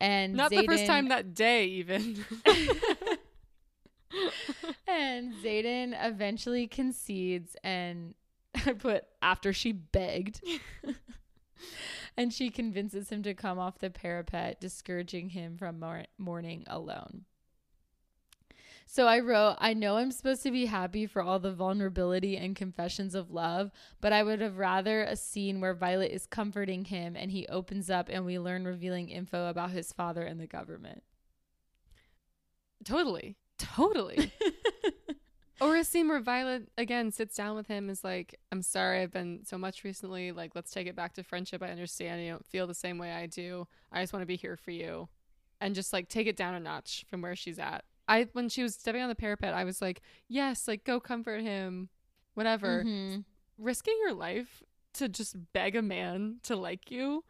And Not the first time that day, even. and Xaden eventually concedes and I put after she begged. and she convinces him to come off the parapet, discouraging him from mourning alone. So I wrote, I know I'm supposed to be happy for all the vulnerability and confessions of love, but I would have rather a scene where Violet is comforting him and he opens up and we learn revealing info about his father and the government. totally. Totally. Or a scene where Violet again sits down with him is like, I'm sorry I've been so much recently. Like, let's take it back to friendship. I understand you don't feel the same way I do. I just want to be here for you. And just like take it down a notch from where she's at. I when she was stepping on the parapet, I was like, Yes, like go comfort him. Whatever. Mhm. Risking your life to just beg a man to like you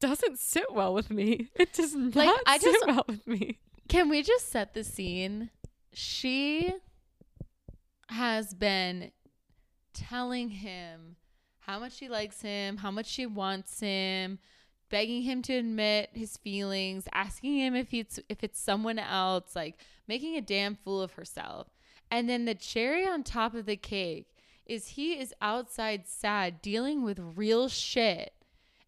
doesn't sit well with me. It does not Like, I sit just- well with me. Can we just set the scene? She has been telling him how much she likes him, how much she wants him, begging him to admit his feelings, asking him if it's if it's someone else, like making a damn fool of herself. And then the cherry on top of the cake is he is outside sad dealing with real shit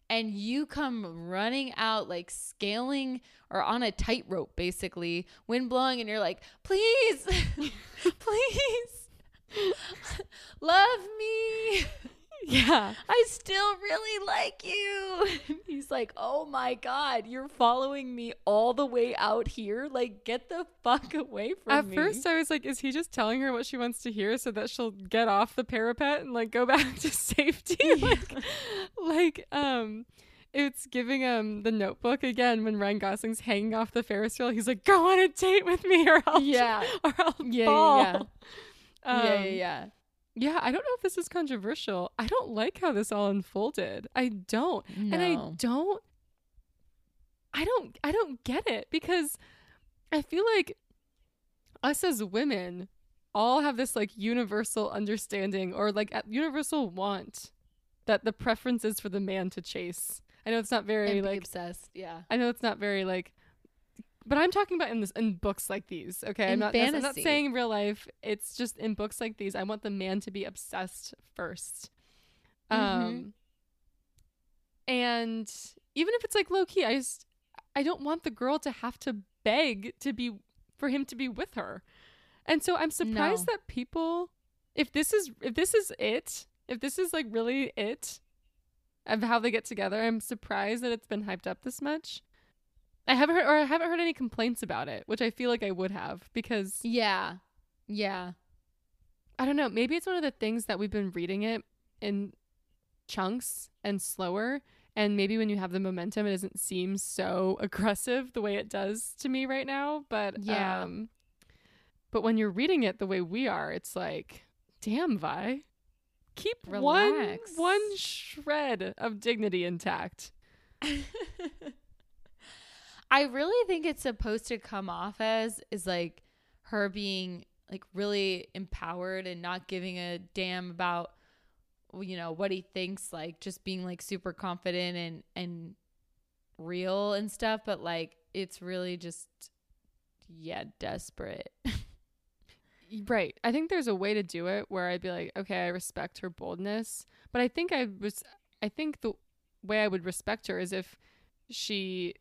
and you come running out like scaling or on a tightrope basically wind blowing and you're like please please love me Yeah. I still really like you. He's like, oh my God, you're following me all the way out here. Like, get the fuck away from me. At first, I was like, is he just telling her what she wants to hear so that she'll get off the parapet and like go back to safety? like, like, um, it's giving um the notebook again when Ryan Gosling's hanging off the Ferris wheel. He's like, go on a date with me or I'll, Yeah. or I'll Yeah, yeah, fall. yeah. Um, yeah, yeah, yeah. Yeah, I don't know if this is controversial. I don't like how this all unfolded. I don't. And I don't I don't I don't get it because I feel like us as women all have this like universal understanding or like universal want that the preference is for the man to chase. I know it's not very like obsessed. Yeah. I know it's not very like but I'm talking about in this in books like these. Okay, I'm In not. I'm not saying in real life. It's just in books like these. I want the man to be obsessed 1st Mhm. Um, and even if it's like low key, I just I don't want the girl to have to beg to be for him to be with her. And so I'm surprised No. that people, if this is if this is it, if this is like really it of how they get together, I'm surprised that it's been hyped up this much. I haven't heard, or I haven't heard any complaints about it, which I feel like I would have because Yeah. Yeah. I don't know. Maybe it's one of the things that we've been reading it in chunks and slower. And maybe when you have the momentum, it doesn't seem so aggressive the way it does to me right now. But Yeah. um, but when you're reading it the way we are, it's like, damn, Vi, keep Relax. one one shred of dignity intact. I really think it's supposed to come off as is like her being like really empowered and not giving a damn about you know what he thinks like just being like super confident and and real and stuff but like it's really just yeah desperate Right. I think there's a way to do it where I'd be like, okay, I respect her boldness, but I think I was I think the way I would respect her is if she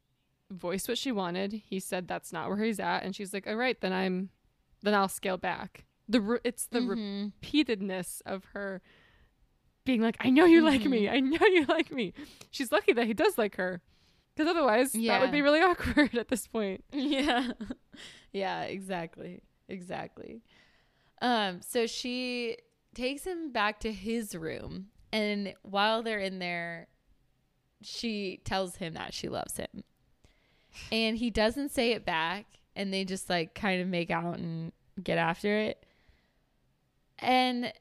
voiced what she wanted, he said that's not where he's at and she's like, "All right, then I'm then I'll scale back." The re- it's the Mhm. repeatedness of her being like, "I know you like me. I know you like me." She's lucky that he does like her. Cuz otherwise yeah. that would be really awkward at this point. yeah yeah exactly exactly um so she takes him back to his room and while they're in there she tells him that she loves him and he doesn't say it back and they just like kind of make out and get after it and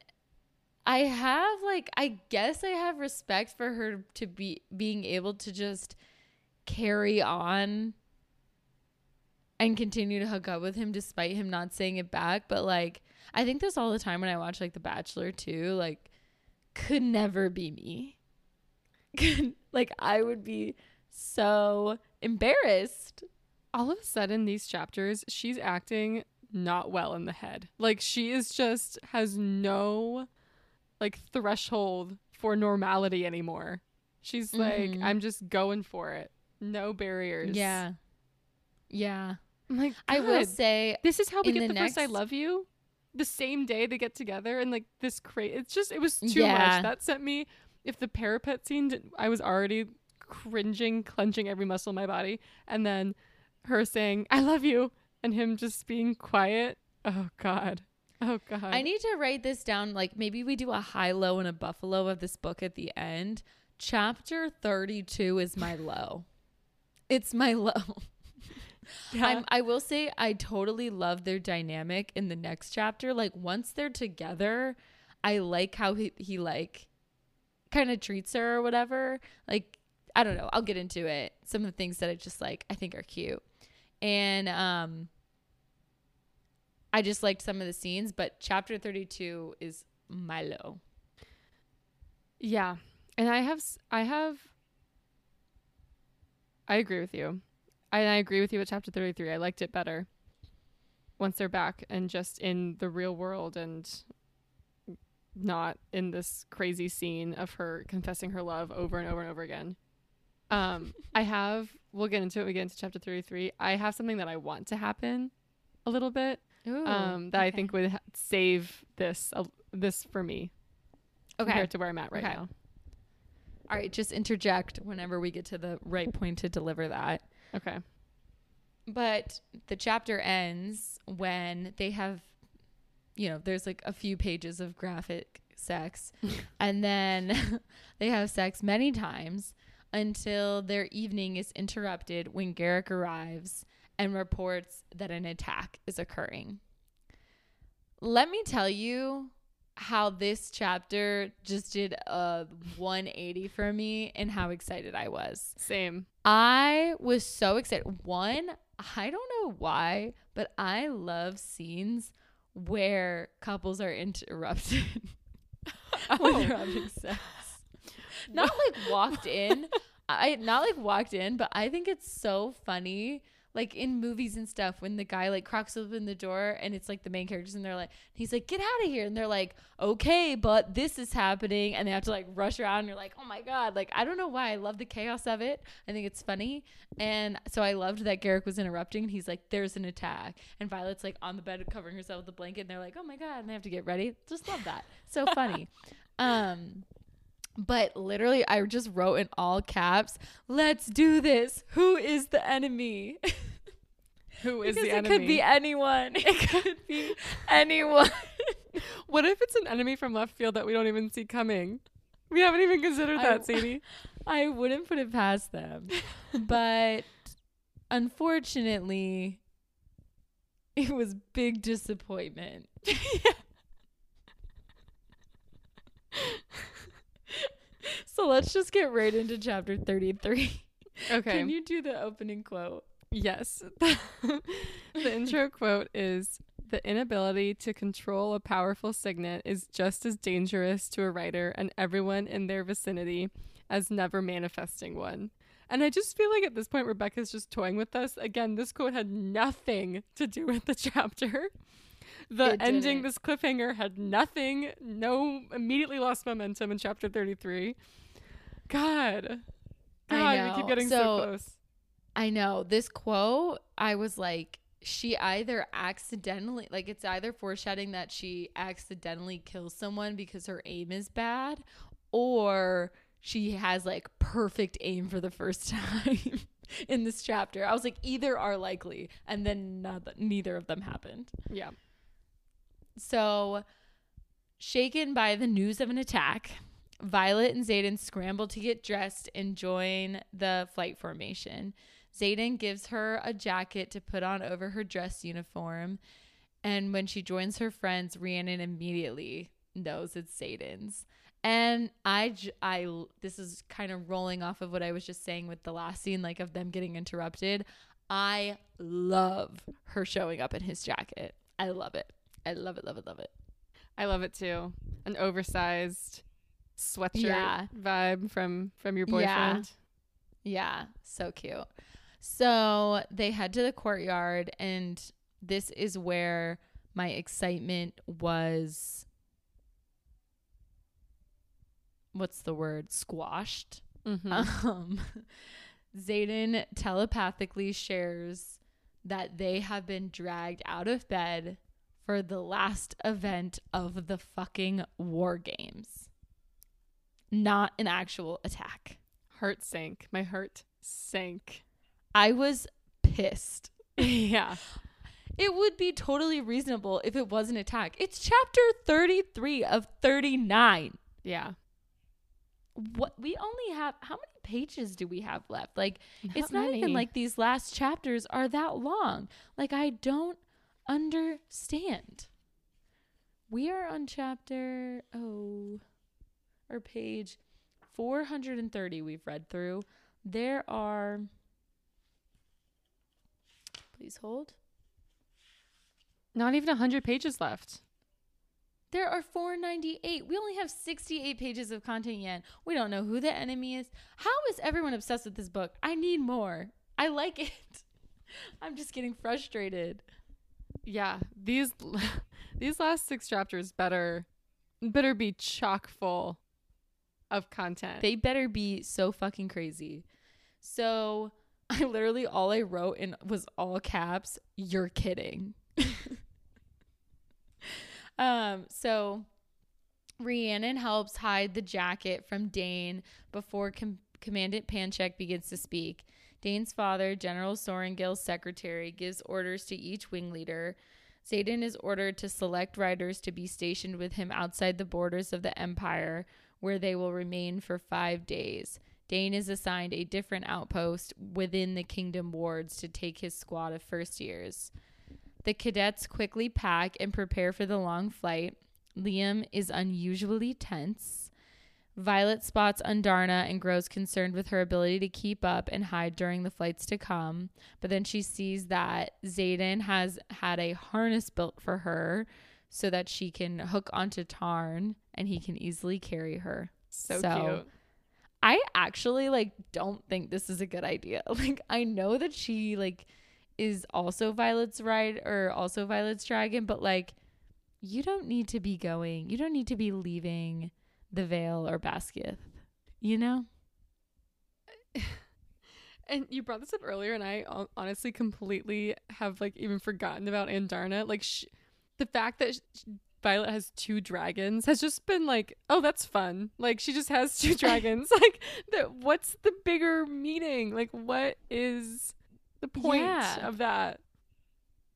i have like i guess i have respect for her to be being able to just carry on and continue to hook up with him despite him not saying it back. But like, I think this all the time when I watch like The Bachelor too. Like, could never be me. Like I would be so embarrassed. all of a sudden these chapters she's acting not well in the head like she is just has no like threshold for normality anymore she's like Mhm. i'm just going for it no barriers Yeah, yeah. i'm like I will say this is how we get the the, first i love you the same day they get together and like this crazy it's just it was too Yeah. much that sent me if the parapet scene did, i was already cringing clenching every muscle in my body and then her saying i love you and him just being quiet oh god oh god I need to write this down. Like maybe we do a high, low, and a buffalo of this book at the end. Chapter thirty-two is my low. It's my low. yeah. I'm, I will say I totally love their dynamic in the next chapter. Like once they're together, I like how he, he like kind of treats her or whatever. Like I don't know. I'll get into it. Some of the things that I just like I think are cute. And um I just liked some of the scenes, but chapter 32 is Milo. Yeah. And I have I have I agree with you. I, I agree with you with chapter 33. I liked it better once they're back and just in the real world and not in this crazy scene of her confessing her love over and over and over again. Um, I have, we'll get into it. We get into chapter 33. I have something that I want to happen a little bit Ooh, um, that I think would ha- save this uh, this for me okay. compared to where I'm at right Okay. now. All right, just interject whenever we get to the right point to deliver that. Okay. But the chapter ends when they have, you know, there's like a few pages of graphic sex, and then they have sex many times until their evening is interrupted when Garrick arrives and reports that an attack is occurring. Let me tell you how this chapter just did a 180 for me and how excited I was. Same. I was so excited. One, I don't know why, but I love scenes where couples are interrupted when they're having sex. Not like walked in. I not like walked in, but I think it's so funny. Like in movies and stuff, when the guy like cracks open the door and it's like the main characters and they're like, he's like, get out of here. And they're like, okay, but this is happening. And they have to like rush around. And you're like, oh my God. Like, I don't know why. I love the chaos of it. I think it's funny. And so I loved that Garrick was interrupting. And he's like, there's an attack. And Violet's like on the bed covering herself with a blanket. And they're like, oh my God. And they have to get ready. Just love that. So funny. um, but literally, I just wrote in all caps, let's do this. Who is the enemy? Who is because the it enemy? It could be anyone. It could be anyone. what if it's an enemy from left field that we don't even see coming? We haven't even considered I- that, Sadie. I wouldn't put it past them. But unfortunately, it was big disappointment. So let's just get right into chapter 33. Okay. Can you do the opening quote? Yes. the intro quote is The inability to control a powerful signet is just as dangerous to a writer and everyone in their vicinity as never manifesting one. And I just feel like at this point, Rebecca's just toying with us. Again, this quote had nothing to do with the chapter. The It ending, didn't. this cliffhanger, had nothing, no, immediately lost momentum in chapter 33. God. God, we keep getting so, So- close. I know this quote. I was like, she either accidentally, like, it's either foreshadowing that she accidentally kills someone because her aim is bad, or she has like perfect aim for the first time in this chapter. I was like, either are likely, and then not, neither of them happened. Yeah. So, shaken by the news of an attack, Violet and Xaden scramble to get dressed and join the flight formation. Xaden gives her a jacket to put on over her dress uniform. And when she joins her friends, Rhiannon immediately knows it's Xaden's. And I, this is kind of rolling off of what I was just saying with the last scene, like of them getting interrupted. I love her showing up in his jacket. I love it. I love it, love it, love it. I love it too. An oversized sweatshirt Yeah. vibe from from your boyfriend. Yeah, so cute. So they head to the courtyard, and this is where my excitement was. What's the word? Squashed. Mhm. Um, Xaden telepathically shares that they have been dragged out of bed for the last event of the fucking war games, not an actual attack. Heart sank. My heart sank. I was pissed. yeah. It would be totally reasonable if it was an attack. It's chapter 33 of 39. Yeah. What we only have how many pages do we have left? Like it's Not not even like these last chapters are that long. Like I don't understand. We are on chapter oh or page 430 we've read through. There are Please hold. Not even 100 pages left. There are 498. We only have 68 pages of content yet. We don't know who the enemy is. How is everyone obsessed with this book? I need more. I like it. I'm just getting frustrated. Yeah, these these last 6 chapters better better be chock full of content. They better be so fucking crazy. So, I literally all I wrote in was all caps, you're kidding. um, so Rhiannon helps hide the jacket from Dain before Com- Commandant Panchek begins to speak. Dain's father, General Sorrengail's secretary, gives orders to each wing leader. Xaden is ordered to select riders to be stationed with him outside the borders of the Empire, where they will remain for five days. Dain is assigned a different outpost within the kingdom wards to take his squad of first years. The cadets quickly pack and prepare for the long flight. Liam is unusually tense. Violet spots Andarna and grows concerned with her ability to keep up and hide during the flights to come. But then she sees that Xaden has had a harness built for her so that she can hook onto Tairn and he can easily carry her. so, so- cute. I actually like don't think this is a good idea. Like I know that she like is also Violet's ride or also Violet's dragon, but like you don't need to be going. You don't need to be leaving the Vale or Basgiath. You know? And you brought this up earlier, and I honestly completely have like even forgotten about Andarna. Like sh- the fact that Violet has two dragons has just been like, oh, that's fun. Like she just has two dragons. like, the, what's the bigger meaning? Like, what is the point Yeah. of that?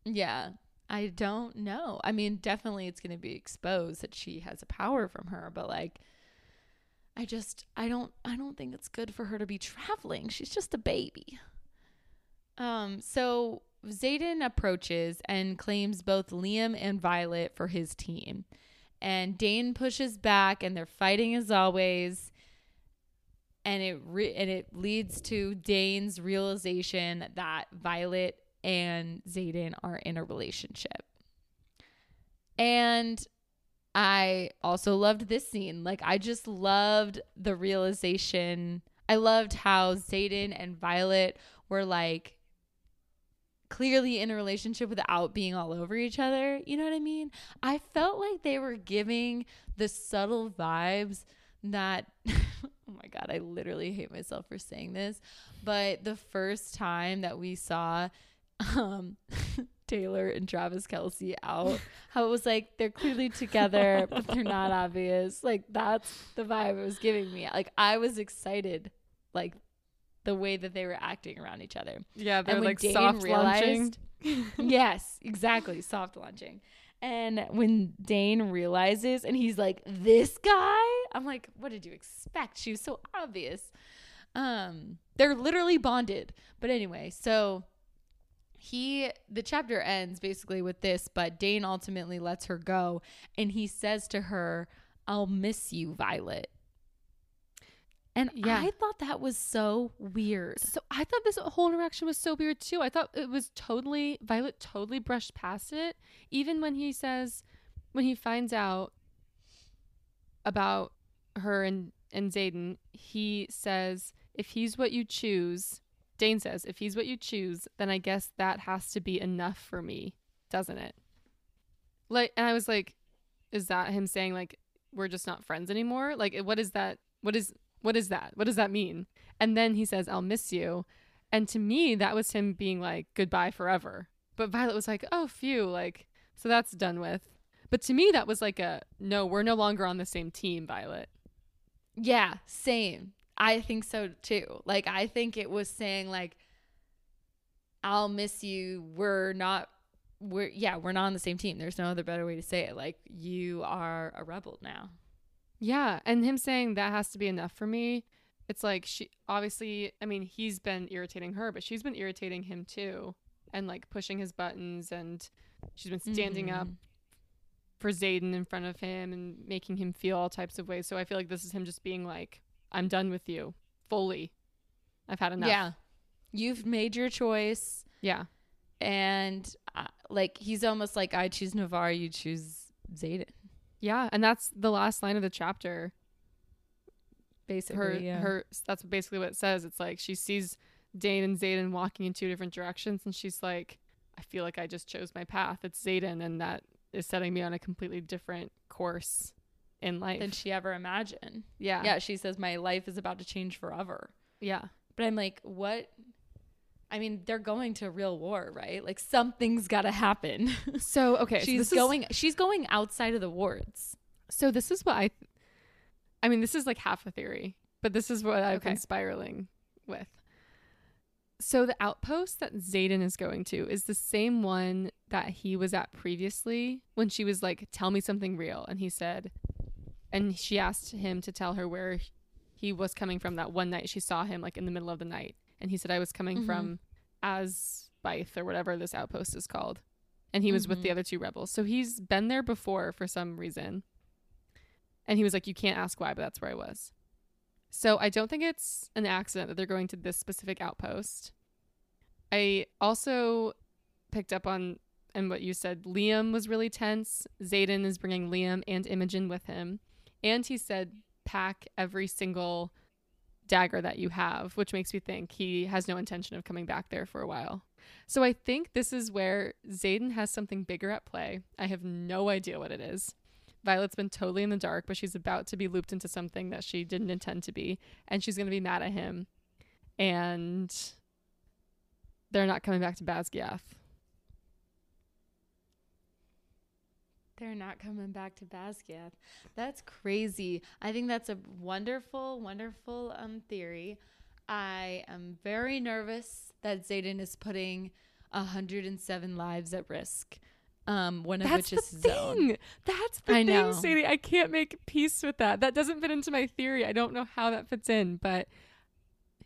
Yeah. I don't know. I mean, definitely it's going to be exposed that she has a power from her, but like I just I don't I don't think it's good for her to be traveling. She's just a baby. Um so Xaden approaches and claims both Liam and Violet for his team. And Dain pushes back and they're fighting as always. And it re- and it leads to Dain's realization that Violet and Xaden are in a relationship. And I also loved this scene. Like I just loved the realization. I loved how Xaden and Violet were like clearly in a relationship without being all over each other. You know what I mean? I felt like they were giving the subtle vibes that oh my god, I literally hate myself for saying this, but the first time that we saw um Taylor and Travis Kelce out, how it was like they're clearly together, but they're not obvious. Like that's the vibe it was giving me. Like I was excited, like the way that they were acting around each other. Yeah, they're like Dane soft launching. yes, exactly. Soft launching. And when Dain realizes and he's like, this guy, I'm like, what did you expect? She was so obvious. Um, they're literally bonded. But anyway, so he the chapter ends basically with this, but Dain ultimately lets her go and he says to her, I'll miss you, Violet. And Yeah. I thought that was so weird. So I thought this whole interaction was so weird too. I thought it was totally Violet totally brushed past it. Even when he says when he finds out about her and and Xaden, he says if he's what you choose, Dain says if he's what you choose, then I guess that has to be enough for me, doesn't it? Like, and I was like, is that him saying like we're just not friends anymore? Like, what is that? What is what is that? What does that mean? And then he says, I'll miss you. And to me, that was him being like, goodbye forever. But Violet was like, oh, phew. Like, so that's done with. But to me, that was like a, no, we're no longer on the same team, Violet. Yeah, same. I think so too. Like I think it was saying like I'll miss you. We're not we're yeah, we're not on the same team. There's no other better way to say it. Like you are a rebel now. Yeah. And him saying that has to be enough for me. It's like she obviously, I mean, he's been irritating her, but she's been irritating him too. And like pushing his buttons and she's been standing up Mhm. for Xaden in front of him and making him feel all types of ways. So I feel like this is him just being like, I'm done with you fully. I've had enough. Yeah. You've made your choice Yeah. and uh, like he's almost like I choose Navarre, you choose Xaden. Yeah, and that's the last line of the chapter. Basically, Her yeah. her that's basically what it says. It's like she sees Dain and Xaden walking in two different directions and she's like, I feel like I just chose my path. It's Xaden and that is setting me on a completely different course in life. than she ever imagined. yeah. Yeah, she says my life is about to change forever. Yeah. But I'm like, what? I mean, they're going to real war, right? Like something's got to happen. So, okay, so she's is- going. she's going outside of the wards. So this is what I I mean, this is like half a theory, but this is what I've Okay. been spiraling with. So the outpost that Xaden is going to is the same one that he was at previously when she was like, "Tell me something real," and he said, and she asked him to tell her where he was coming from that one night she saw him like in the middle of the night, and he said, "I was coming Mhm. from Athebyne or whatever this outpost is called," and he was with the Mhm. other two rebels. So he's been there before for some reason. And he was like, You can't ask why, but that's where I was. So I don't think it's an accident that they're going to this specific outpost. I also picked up on and what you said. Liam was really tense. Xaden is bringing Liam and Imogen with him. And he said, pack every single dagger that you have, which makes me think he has no intention of coming back there for a while. So I think this is where Xaden has something bigger at play. I have no idea what it is. Violet's been totally in the dark, but she's about to be looped into something that she didn't intend to be, and she's going to be mad at him. And they're not coming back to Basgiath. They're not coming back to Basgiath. That's crazy. I think that's a wonderful, wonderful um theory. I am very nervous that Xaden is putting 107 lives at risk. Um, one of That's which the is his own. thing. That's the I thing, know. Sadie. I can't make peace with that. That doesn't fit into my theory. I don't know how that fits in, but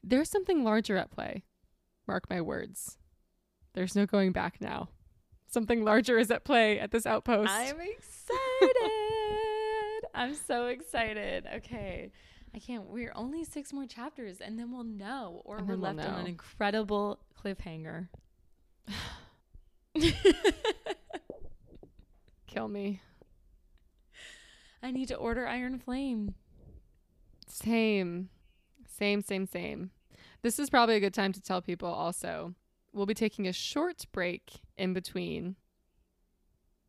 there's something larger at play. Mark my words. There's no going back now. Something larger is at play at this outpost. I'm excited. I'm so excited. Okay. I can't. We're only six more chapters and then we'll know. Or And we're then we'll left on an incredible cliffhanger. Kill me. I need to order Iron Flame. Same. Same, same, same. This is probably a good time to tell people also. We'll be taking a short break in between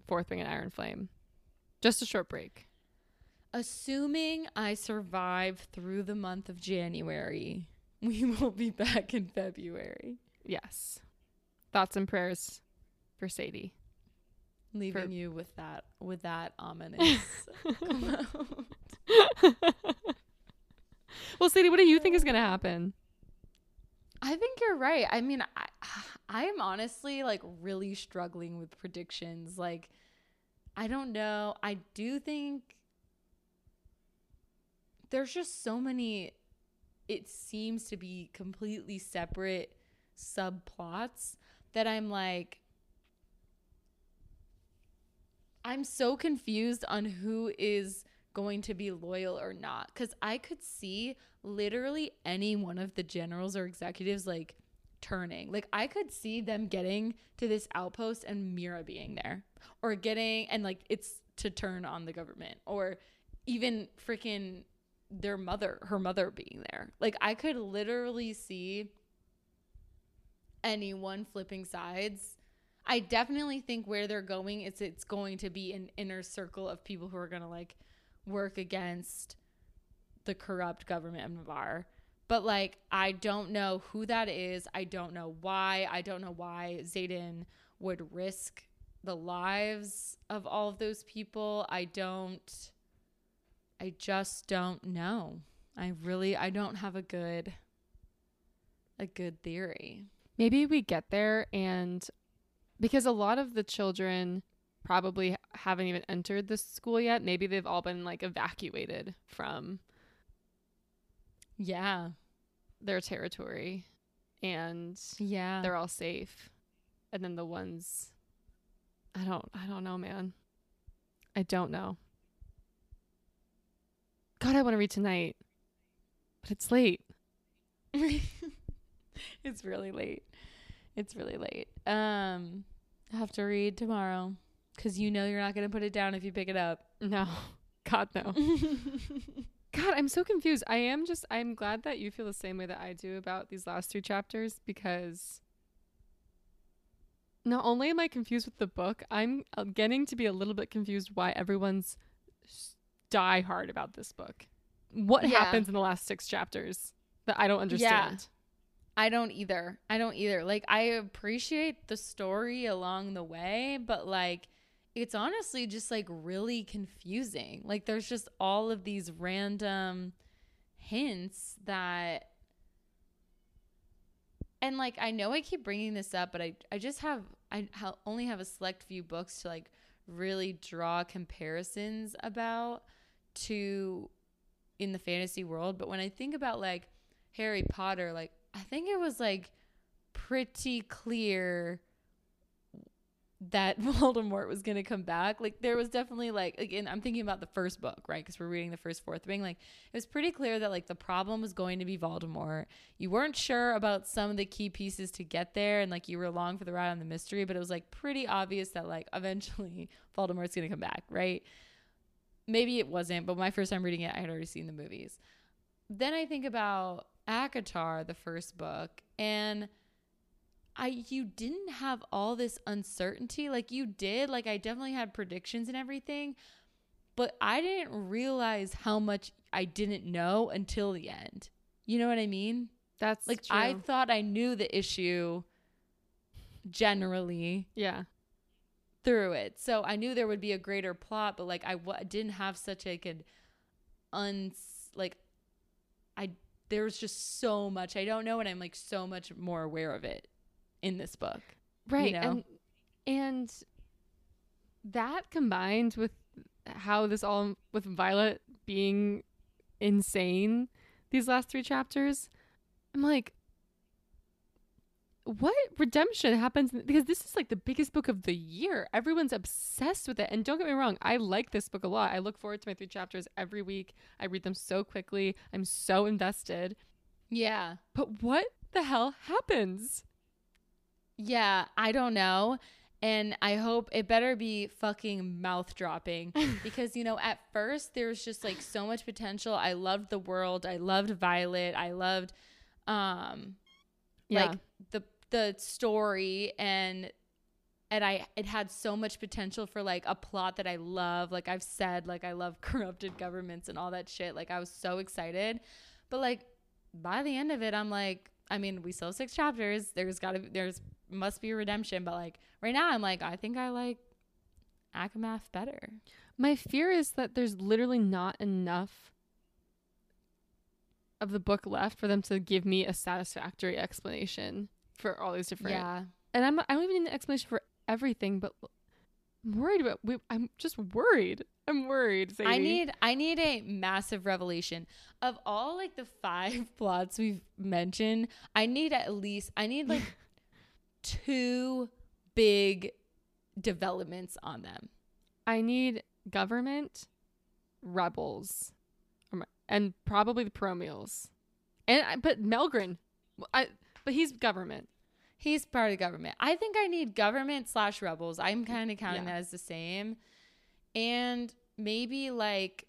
Fourth Wing and Iron Flame. Just a short break. Assuming I survive through the month of January, we will be back in February. Yes. Thoughts and prayers for Sadie. Leaving For- you with that with that ominous well, Sadie, what do you think is going to happen? I think you're right. I mean, I I am honestly like really struggling with predictions. Like I don't know. I do think there's just so many it seems to be completely separate subplots that I'm like I'm so confused on who is going to be loyal or not cuz I could see literally any one of the generals or executives like turning. Like I could see them getting to this outpost and Mira being there or getting and like it's to turn on the government or even freaking their mother, her mother being there. Like I could literally see anyone flipping sides. I definitely think where they're going it's it's going to be an inner circle of people who are going to like work against the corrupt government of Navarre. But like I don't know who that is. I don't know why. I don't know why Xaden would risk the lives of all of those people. I don't I just don't know. I really I don't have a good a good theory. Maybe we get there and because a lot of the children probably haven't even entered the school yet, maybe they've all been like evacuated from Yeah. their territory and Yeah. they're all safe. And then the ones I don't I don't know, man. I don't know. God, I want to read tonight. But it's late. it's really late. it's really late. Um, I have to read tomorrow because you know you're not gonna put it down if you pick it up. No. God no. God, I'm so confused. I am just I'm glad that you feel the same way that I do about these last three chapters because not only am I confused with the book, I'm uh, getting to be a little bit confused why everyone's die hard about this book. What Yeah. happens in the last 6 chapters that I don't understand? I don't either. I don't either. Like I appreciate the story along the way, but like it's honestly just like really confusing. Like there's just all of these random hints that and like I know I keep bringing this up, but I I just have I ha- only have a select few books to like really draw comparisons about to in the fantasy world, but when I think about like Harry Potter, like I think it was like pretty clear that Voldemort was going to come back. Like there was definitely like again I'm thinking about the first book, right? Cuz we're reading the first Fourth Wing like it was pretty clear that like the problem was going to be Voldemort. You weren't sure about some of the key pieces to get there and like you were along for the ride on the mystery, but it was like pretty obvious that like eventually Voldemort's going to come back, right? Maybe it wasn't, but my first time reading it I had already seen the movies. Then I think about ACOTAR, the first book, and I you didn't have all this uncertainty like you did. Like I definitely had predictions and everything, but I didn't realize how much I didn't know until the end. You know what I mean? That's Like true. I thought I knew the issue generally yeah. through it. So I knew there would be a greater plot, but like I w- didn't have such like an uns like I there was just so much I don't know, and I'm like so much more aware of it in this book. right know? and and that combined with how this all with violet being insane these last three chapters i'm like what redemption happens because this is like the biggest book of the year everyone's obsessed with it and don't get me wrong i like this book a lot i look forward to my three chapters every week i read them so quickly i'm so invested Yeah. but what the hell happens Yeah, I don't know. And I hope it better be fucking mouth dropping because, you know, at first there was just like so much potential. I loved the world. I loved Violet. I loved, um, Yeah. like the, the story and, and I, it had so much potential for like a plot that I love. Like I've said, like I love corrupted governments and all that shit. Like I was so excited. But like by the end of it, I'm like, I mean, we still have six chapters. There's gotta there's must be a redemption. But like right now, I'm like, I think I like Akamath better. My fear is that there's literally not enough of the book left for them to give me a satisfactory explanation for all these different. Yeah. And I'm I don't even need an explanation for everything, but I'm worried about. We, I'm just worried. I'm worried. I need I need a massive revelation of all like the five plots we've mentioned. I need at least I need like two big developments on them. I need government, rebels, and probably the Poromiels, and I- but Melgren, I but he's government. He's part of government. I think I need government slash rebels. I'm kind of counting Yeah. that as the same. And maybe like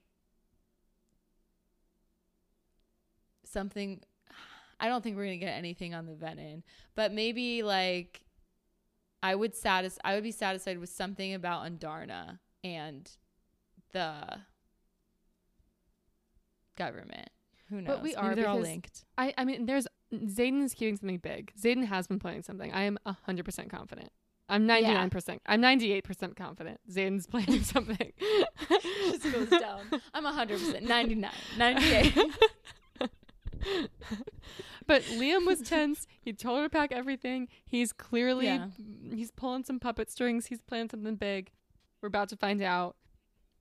something I don't think we're gonna get anything on the Venin, but maybe like I would satis I would be satisfied with something about Andarna and the government. Who knows? But we Maybe are they're all linked. I I mean, there's Xaden is keeping something big. Xaden has been planning something. I am hundred percent confident. I'm ninety nine percent. I'm ninety eight percent confident. Xaden's planning something. just goes down. I'm 100%, 99, 98. but Liam was tense. He told her to pack everything. He's clearly Yeah. he's pulling some puppet strings. He's planning something big. We're about to find out.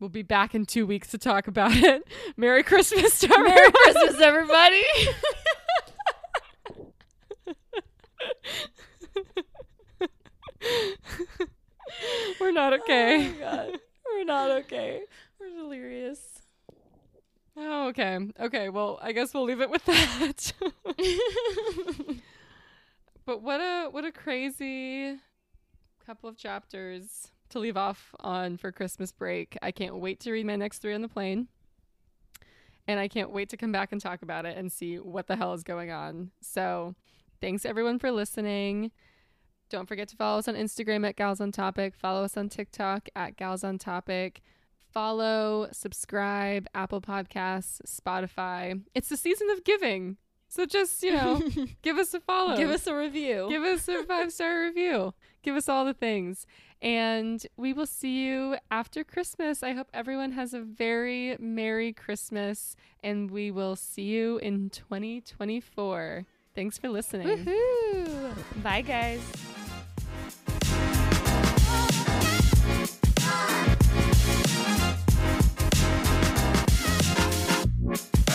We'll be back in two weeks to talk about it. Merry Christmas, to Merry. Christmas, everybody. We're not okay. Oh my God. We're not okay. We're delirious. Oh, okay. Okay. Well, I guess we'll leave it with that. but what a what a crazy couple of chapters to leave off on for Christmas break. I can't wait to read my next three on the plane. And I can't wait to come back and talk about it and see what the hell is going on. So, thanks everyone for listening. Don't forget to follow us on Instagram at Gals on Topic. Follow us on TikTok at Gals on Topic. Follow, subscribe, Apple Podcasts, Spotify. It's the season of giving. So just, you know, give us a follow. Give us a review. Give us a five star review. Give us all the things. And we will see you after Christmas. I hope everyone has a very Merry Christmas. And we will see you in 2024. Thanks for listening. Woohoo! Bye, guys. Bye.